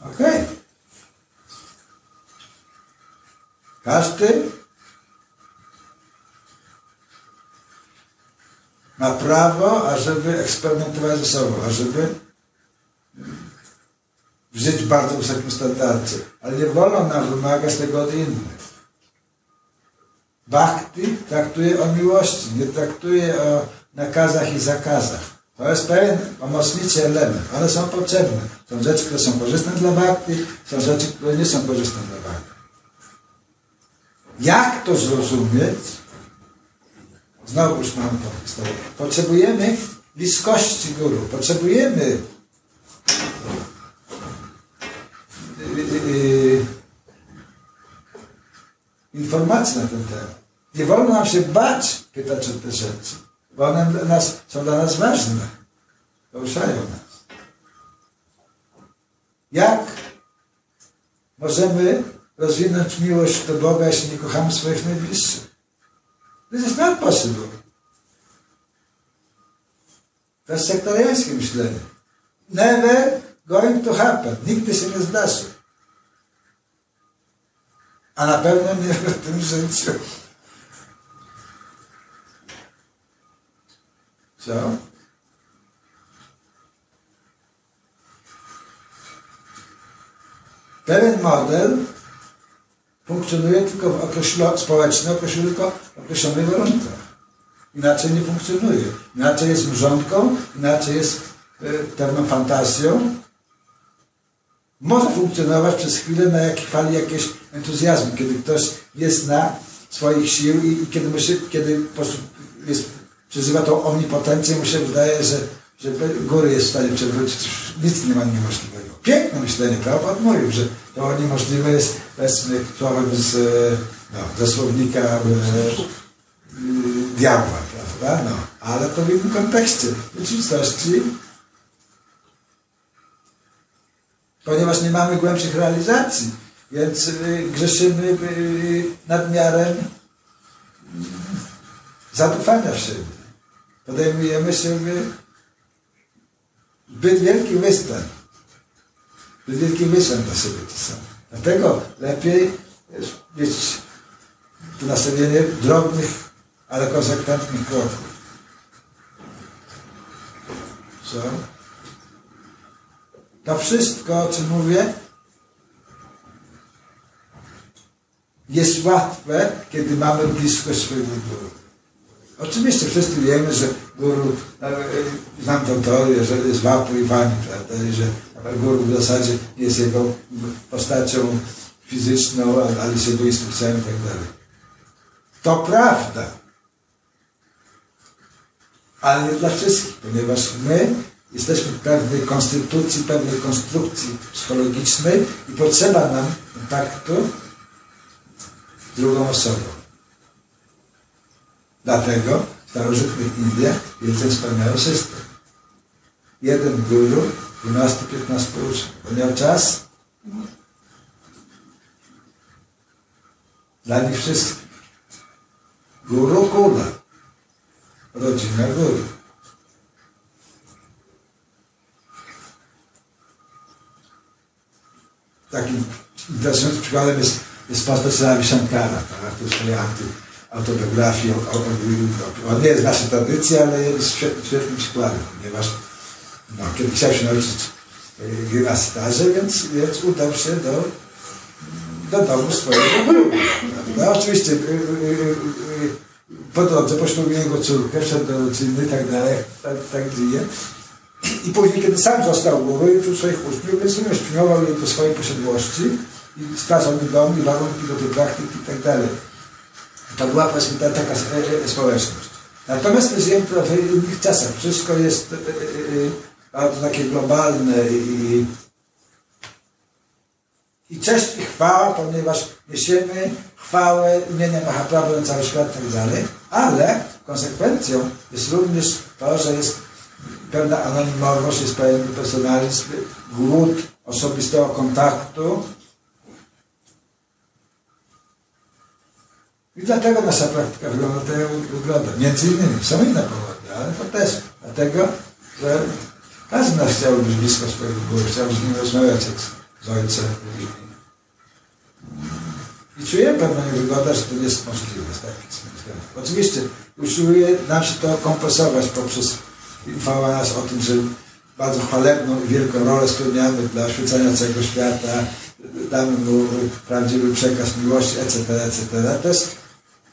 Okej. Każdy ma prawo, ażeby eksperymentować ze sobą, ażeby żyć w bardzo wysokim standardzie. Ale nie wolno nam wymagać tego od innych. Bhakti traktuje o miłości, nie traktuje o nakazach i zakazach. To jest pewien pomocniczy element. One są potrzebne. Są rzeczy, które są korzystne dla bhakti, są rzeczy, które nie są korzystne dla bhakti. Jak to zrozumieć? Znowu już mam to historię. Potrzebujemy bliskości guru. Potrzebujemy yy, yy, informacji na ten temat. Nie wolno nam się bać pytać o te rzeczy, bo one dla nas, są dla nas ważne. Poruszają nas. Jak możemy rozwinąć miłość do Boga, jeśli nie kochamy swoich najbliższych? This is not possible. To jest sektoriańskie myślenie. Never going to happen. Nigdy się nie zdarzy. A na pewno nie w tym życiu. Co? Pewien model funkcjonuje tylko w określo, społeczny, określony tylko w określonych warunkach. Inaczej nie funkcjonuje. Inaczej jest mrzonką, inaczej jest y, pewną fantazją. Może funkcjonować przez chwilę na jakiej fali jakiegoś entuzjazmu, kiedy ktoś jest na swoich sił i, i kiedy, się, kiedy jest, przeżywa tą omnipotencję, mu się wydaje, że, że góry jest w stanie przewrócić. Nic nie ma niemożliwego. Piękne myślenie, prawda? Mówił, że to niemożliwe jest, powiedzmy, słowem z, e, no, słownika e, diabła, prawda? No, ale to w innym kontekście. Rzeczywistości, ponieważ nie mamy głębszych realizacji, więc y, grzeszymy y, nadmiarem y, zadufania w siebie. Podejmujemy sobie zbyt wielki występ. Zbyt wielki występ dla siebie czasami. Dlatego lepiej mieć to nastawienie drobnych, ale konsekwentnych kroków. Co? To wszystko, o czym mówię, jest łatwe, kiedy mamy bliskość swojego guru. Oczywiście wszyscy wiemy, że guru, e, e, znam tą teorię, że jest wapu i wani, prawda, i że guru w zasadzie jest jego postacią fizyczną, ale jest jego instrukcją i tak dalej. To prawda. Ale nie dla wszystkich, ponieważ my jesteśmy w pewnej konstytucji, pewnej konstrukcji psychologicznej i potrzeba nam kontaktu z drugą osobą. Dlatego w starożytnych Indiach jest ten wspaniały system. Jeden guru, 12-15 uczniów. On miał czas dla nich wszystkich. Guru Kula. Rodzina guru. Takim interesującym przykładem jest, jest pastor Ravi Shankara, tak? to jest autobiografii. O, o, o, on nie jest w naszej tradycji, ale jest świetnym, przykładem, ponieważ no, kiedy chciał się nauczyć gry na staże, więc, więc udał się do, do domu swojego. Prawda? Oczywiście y, y, y, po drodze poślubił jego córkę, wszedł do rodziny i tak dalej, tak, tak żyje. I później, kiedy sam został i wśród swoich uczniów, więc również przyjmował je do swojej posiadłości i sprawdzał mi dom i warunki do tej praktyki i tak dalej. To była taka e, e, społeczność. Natomiast my żyjemy w innych czasach. Wszystko jest e, e, bardzo takie globalne i, i cześć i chwała, ponieważ niesiemy chwałę imienia Mahaprabhu na cały świat i tak dalej, ale konsekwencją jest również to, że jest pewna anonimowość, jest pewien personalizm, głód osobistego kontaktu. I dlatego nasza praktyka wygląda tak, jak wygląda. Między innymi są inne powody, ale to też dlatego, że Każdy nas chciał być blisko swojego Boga, chciał z nim rozmawiać jak z- Ojcem. I, czuję pewną niewygodę, że to jest możliwe. względem. Oczywiście usiłuje nam się to kompensować poprzez informowanie nas o tym, że bardzo chwalebną i wielką rolę spełniamy dla oświecania całego świata, damy mu prawdziwy przekaz miłości, etc., etc. To jest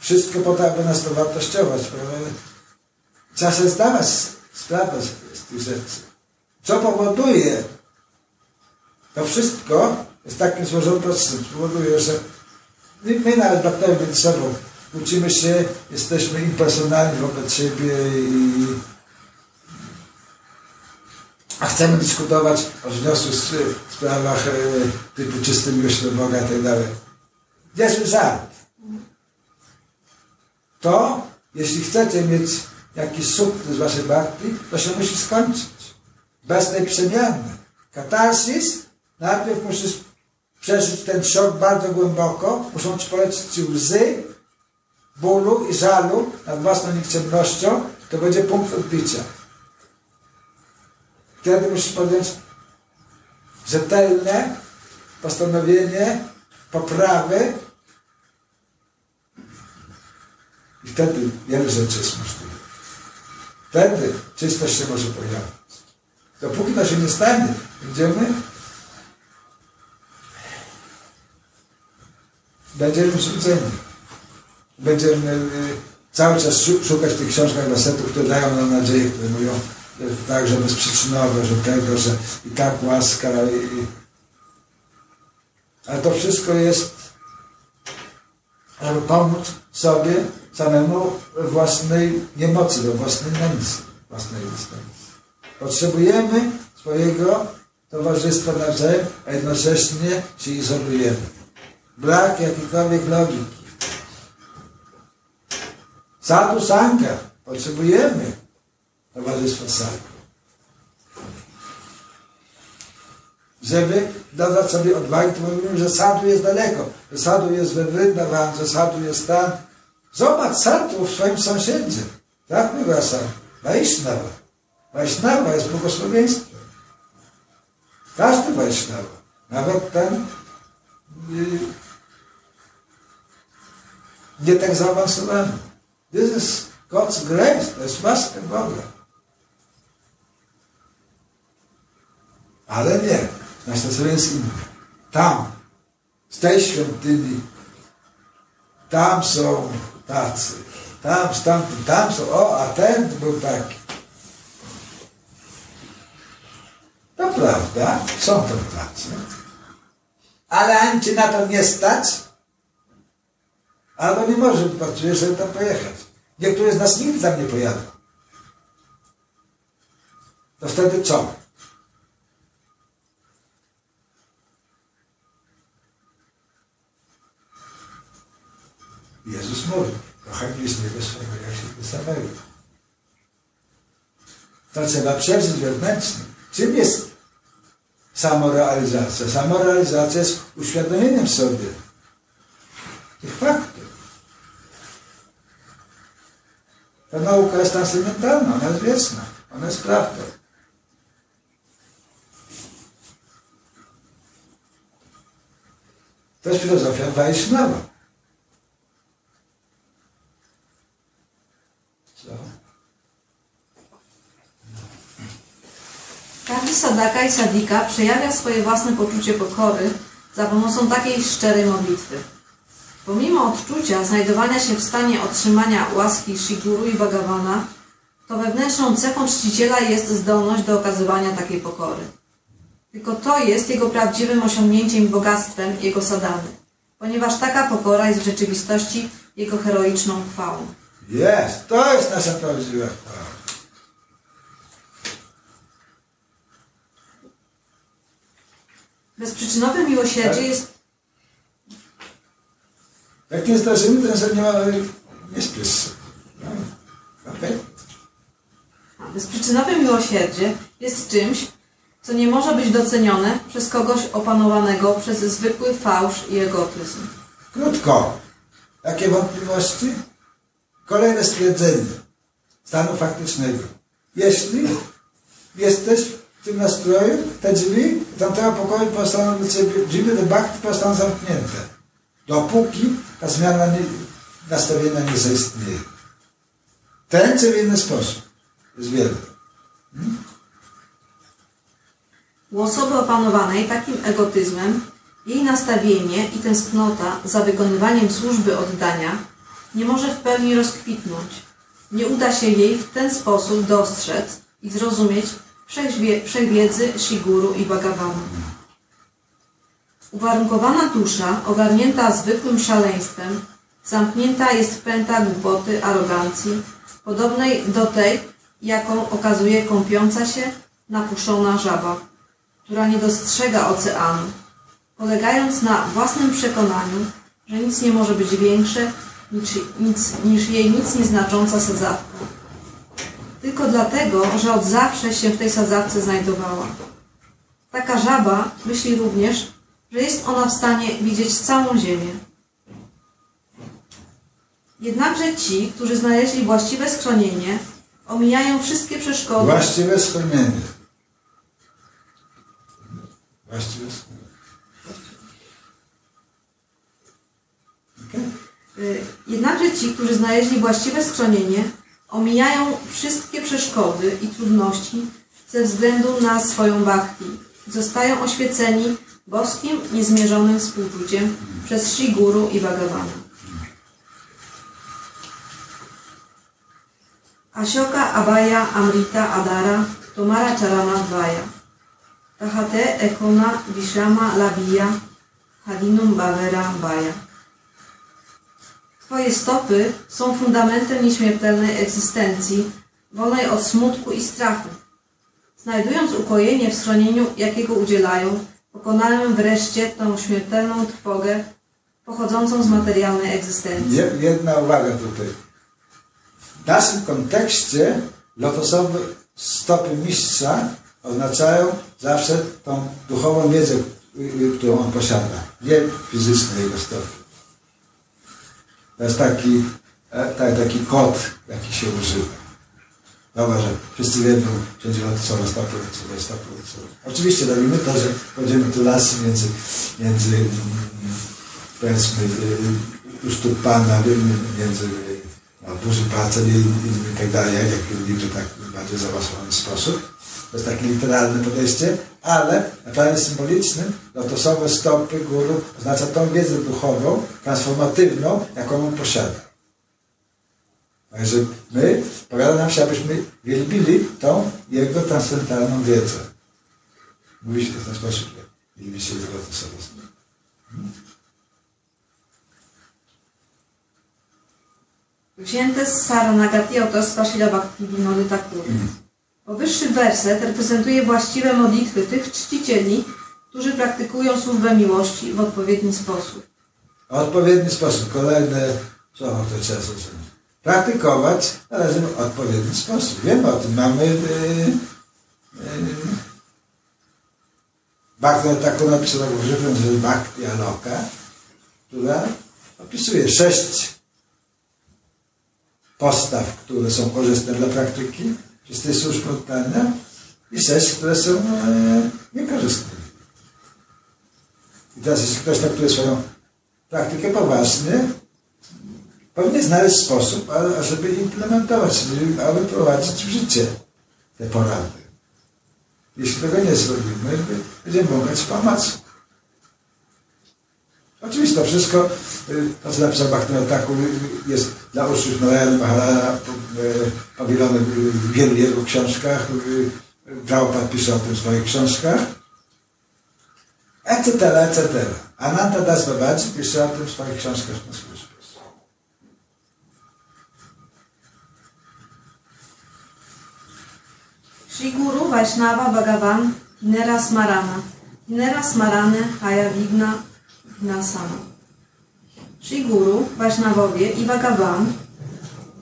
wszystko po to, aby nas to wartościować. prawda? Trzeba sobie zdawać sprawę z, z tych rzeczy. Co powoduje, to wszystko jest takim złożonym procesem. Powoduje, że my, nawet bakterie między sobą uczymy się, jesteśmy impersonalni wobec siebie i a chcemy dyskutować o wniosłych s- sprawach e, typu czysty miłość do Boga i tak dalej. Niezły żart. To, jeśli chcecie mieć jakiś sukces z waszej partii, to się musi skończyć. Bez tej przemiany. Katarsis, najpierw musisz przeżyć ten szok bardzo głęboko, muszą ci polecić ci łzy, bólu i żalu nad własną nikczemnością, to będzie punkt odbicia. Wtedy musisz podjąć rzetelne postanowienie poprawy i wtedy wiele rzeczy jest możliwe. Wtedy czystość się może pojawić. Dopóki to się nie stanie, będziemy będziemy złudzeni. Będziemy y, cały czas szu- szukać tych książkach wersetów, które dają nam nadzieję, które mówią tak, że bezprzyczynowe, że tego, że i tak łaska. I. Ale to wszystko jest, żeby pomóc sobie samemu własnej niemocy, we własnej nędzy, własnej egzystencji. Potrzebujemy swojego towarzystwa nawzajem, a jednocześnie się izolujemy. Brak jakiejkolwiek logiki. Sadu Sangha. Potrzebujemy towarzystwa Sadu. Żeby dodać sobie odwagi, to mówimy, że sadu jest daleko, że sadu jest we Wryndawan, że sadu jest tam. Zobacz sadu w swoim sąsiedzie. Tak bywa sam. Wajsznawa. Wajsznawa jest błogosławieństwem. Każdy Wajsznawa. Nawet ten y, nie tak zaawansowany. This is God's grace. To jest łaska Boga. Ale nie. Nasz nastawienie jest inne. Tam, z tej świątyni, tam są tacy. Tam, stamtąd, tam są. O, a ten był taki. To prawda, są to tacy. Ale ani cię na to nie stać, albo nie może, pracuje, żeby tam pojechać. Niektórzy z nas nigdy tam nie pojadą. To wtedy co? Jezus mówi, kochaj bliźniego swojego jak siebie samego. To trzeba przeżyć wewnętrznie. Czym jest samorealizacja? Samorealizacja jest uświadomieniem sobie tych faktów. Ta nauka jest transcendentalna, ona jest wieczna, ona jest prawdą. To jest filozofia Wajsznawa. Co? Każdy sadaka i sadika przejawia swoje własne poczucie pokory za pomocą takiej szczerej modlitwy. Pomimo odczucia znajdowania się w stanie otrzymania łaski Shiguru i Bhagavana, to wewnętrzną cechą czciciela jest zdolność do okazywania takiej pokory. Tylko to jest jego prawdziwym osiągnięciem i bogactwem jego sadany, ponieważ taka pokora jest w rzeczywistości jego heroiczną chwałą. Jest, to jest nasza prawdziwa chwała. Bezprzyczynowe miłosierdzie jest Jak nie zdarzymy, to że nie ma, nie śpiesz się. No, okej? Bezprzyczynowe miłosierdzie jest czymś, co nie może być docenione przez kogoś opanowanego przez zwykły fałsz i egotyzm. Krótko. Jakie wątpliwości? Kolejne stwierdzenie stanu faktycznego. Jeśli jesteś tym nastroju, te drzwi tamtego pokoju pozostaną dla ciebie, drzwi do bhakti pozostaną zamknięte. Dopóki ta zmiana nie, nastawienia nie zaistnieje. Ten czy w inny sposób. Jest wiele. U osoby opanowanej takim egotyzmem jej nastawienie i tęsknota za wykonywaniem służby oddania nie może w pełni rozkwitnąć. Nie uda się jej w ten sposób dostrzec i zrozumieć wszechwiedzy Shiguru i Bhagavana. Uwarunkowana dusza, ogarnięta zwykłym szaleństwem, zamknięta jest w pęta głupoty, arogancji, podobnej do tej, jaką okazuje kąpiąca się napuszczona żaba, która nie dostrzega oceanu, polegając na własnym przekonaniu, że nic nie może być większe niż, nic, niż jej nic nieznacząca sadzawka. Tylko dlatego, że od zawsze się w tej sadzawce znajdowała. Taka żaba myśli również, że jest ona w stanie widzieć całą ziemię. Jednakże ci, którzy znaleźli właściwe schronienie, omijają wszystkie przeszkody. Właściwe schronienie. Właściwe schronienie. Okay. Jednakże ci, którzy znaleźli właściwe schronienie, omijają wszystkie przeszkody i trudności ze względu na swoją bhakti. Zostają oświeceni boskim, niezmierzonym współczuciem przez Sri Guru i Bhagavana. Ashoka Abhaya Amrita Adara Tomara Charana Dvaya Tahate Ekona Vishrama Labia Hadinum Bhavera Bhaya Twoje stopy są fundamentem nieśmiertelnej egzystencji, wolnej od smutku i strachu. Znajdując ukojenie w schronieniu, jakiego udzielają, pokonałem wreszcie tą śmiertelną trwogę pochodzącą z materialnej egzystencji. Je- Jedna uwaga tutaj. W naszym kontekście lotosowe stopy mistrza oznaczają zawsze tą duchową wiedzę, y, y, którą on posiada. Nie fizyczne jego stopy. To jest taki, e, ta- taki kod, jaki się używa. Dobra, że wszyscy wiedzą, wszędzie lotosowe stopy, lotosowe stopy, lotosowe. Oczywiście robimy to, że kładziemy tu lasy między, między mm, powiedzmy y, u stóp Pana, y, między y, no, dużym palcem i, tak dalej, jak lubimy tak w bardziej zaawansowany sposób. To jest takie literalne podejście, ale na planie symbolicznym lotosowe stopy guru oznacza tą wiedzę duchową, transformatywną, jaką on posiada. Także my, powiada nam się, abyśmy wielbili tą jego transcendentalną wiedzę. Mówi się to w ten sposób, wielbi się jego lotosowe stopy. Wzięte z Saranagati autorstwa Shila Bhaktivinoda Thakury. Powyższy werset reprezentuje właściwe modlitwy tych czcicieli, którzy praktykują służbę miłości w odpowiedni sposób. odpowiedni sposób. Kolejne słowo, które trzeba zrozumieć. Praktykować należy w odpowiedni sposób. Wiemy o tym. Mamy yy, yy, Bhakti taką napisaną grzywem, że Bhakti Aloka, która opisuje sześć postaw, które są korzystne dla praktyki czystej służby oddania i sześć, które są e, niekorzystne. I teraz jeśli ktoś traktuje swoją praktykę poważnie, powinien znaleźć sposób, ażeby implementować, aby prowadzić w życie te porady. Jeśli tego nie zrobimy, będziemy mogać pomoc. Oczywiście to wszystko, y, to co napisał Bhaktivinoda jest dla uczniów Noel, Maharana, y, powielone w wielu jego książkach. Prabhupada pisze o tym w swoich książkach. Etc., etc. Ananta Das Babaji pisze o tym w swoich książkach na sposób. Shri Guru Vaishnava Bhagavan Nera Smarana Nera Smarane Haya Vigna Gnasana Shri Guru, Vaishnawowie i Bhagavan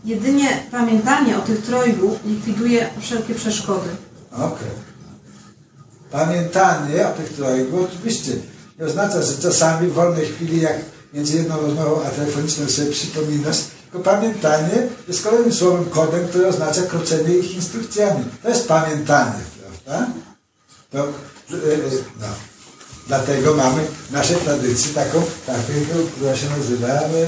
jedynie pamiętanie o tych trojgu likwiduje wszelkie przeszkody. Okej. Pamiętanie o tych trojgu oczywiście nie oznacza, że czasami w wolnej chwili, jak między jedną rozmową a telefoniczną sobie przypominasz, tylko pamiętanie jest kolejnym słowem kodem, które oznacza kroczenie ich instrukcjami. To jest pamiętanie, prawda? To, e, e, no. Dlatego mamy w naszej tradycji taką taktykę, która się nazywa e,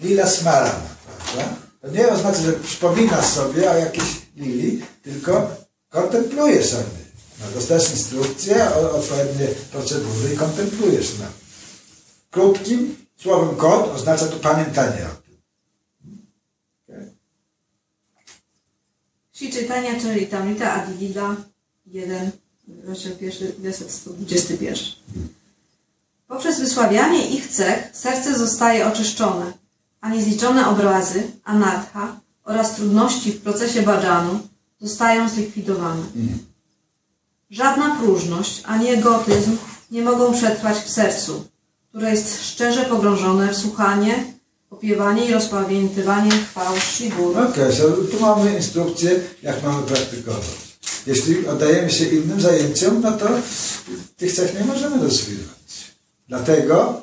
lila. Prawda? To nie oznacza, że przypominasz sobie o jakiejś lili, tylko kontemplujesz sobie. No, dostajesz instrukcję, odpowiednie procedury i kontemplujesz. No. Krótkim słowem kod oznacza to pamiętanie o tym. Ksi czytania Charitamrita Adilila 1, rozdział 1, werset 121. Poprzez wysławianie ich cech serce zostaje oczyszczone, a niezliczone obrazy, anarcha oraz trudności w procesie bhajanu zostają zlikwidowane. Żadna próżność ani egotyzm nie mogą przetrwać w sercu, które jest szczerze pogrążone w słuchanie, opiewanie i rozpamiętywanie chwał Shri Guru. Okej, so tu mamy instrukcję, jak mamy praktykować. Jeśli oddajemy się innym zajęciom, no to tych cech nie możemy rozwijać. Dlatego,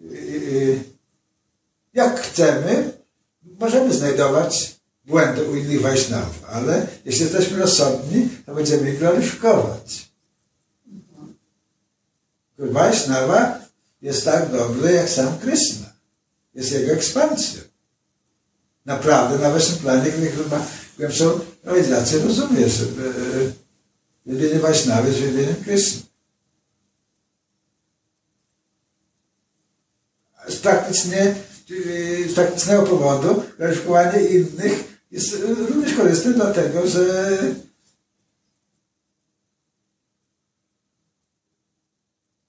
yy, jak chcemy, możemy znajdować błędy u innych Wajsznawów, ale jeśli jesteśmy rozsądni, to będziemy ich gloryfikować. Wajsznawa jest tak dobry jak sam Krishna. Jest jego ekspansją naprawdę na wyższym planie, który chyba głębszą realizację rozumie, że e, wielbienie Wajsznawy jest wielbieniem Kryszny. Z, praktycznie, e, z praktycznego powodu weryfikowanie innych jest e, również korzystne, dlatego że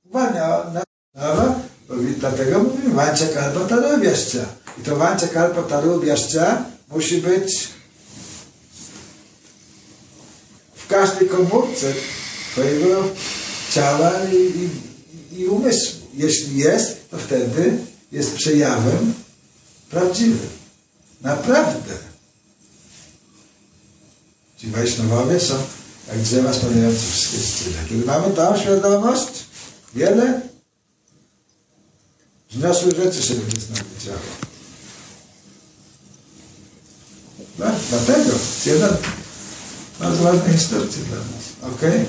uwalnia na Dlatego mówimy wancia kalpa tarubiaszcza. I to wancia kalpa tarubiaszcza musi być w każdej komórce twojego ciała i, i, i umysłu. Jeśli jest, to wtedy jest przejawem prawdziwym. Naprawdę. Ci Wajsznowowie są jak drzewa spełniające wszystkie style. Kiedy mamy tą świadomość, wiele wzniosłych rzeczy się będzie z nami działo. Dlatego jedna bardzo ważna instrukcja dla nas. Okej?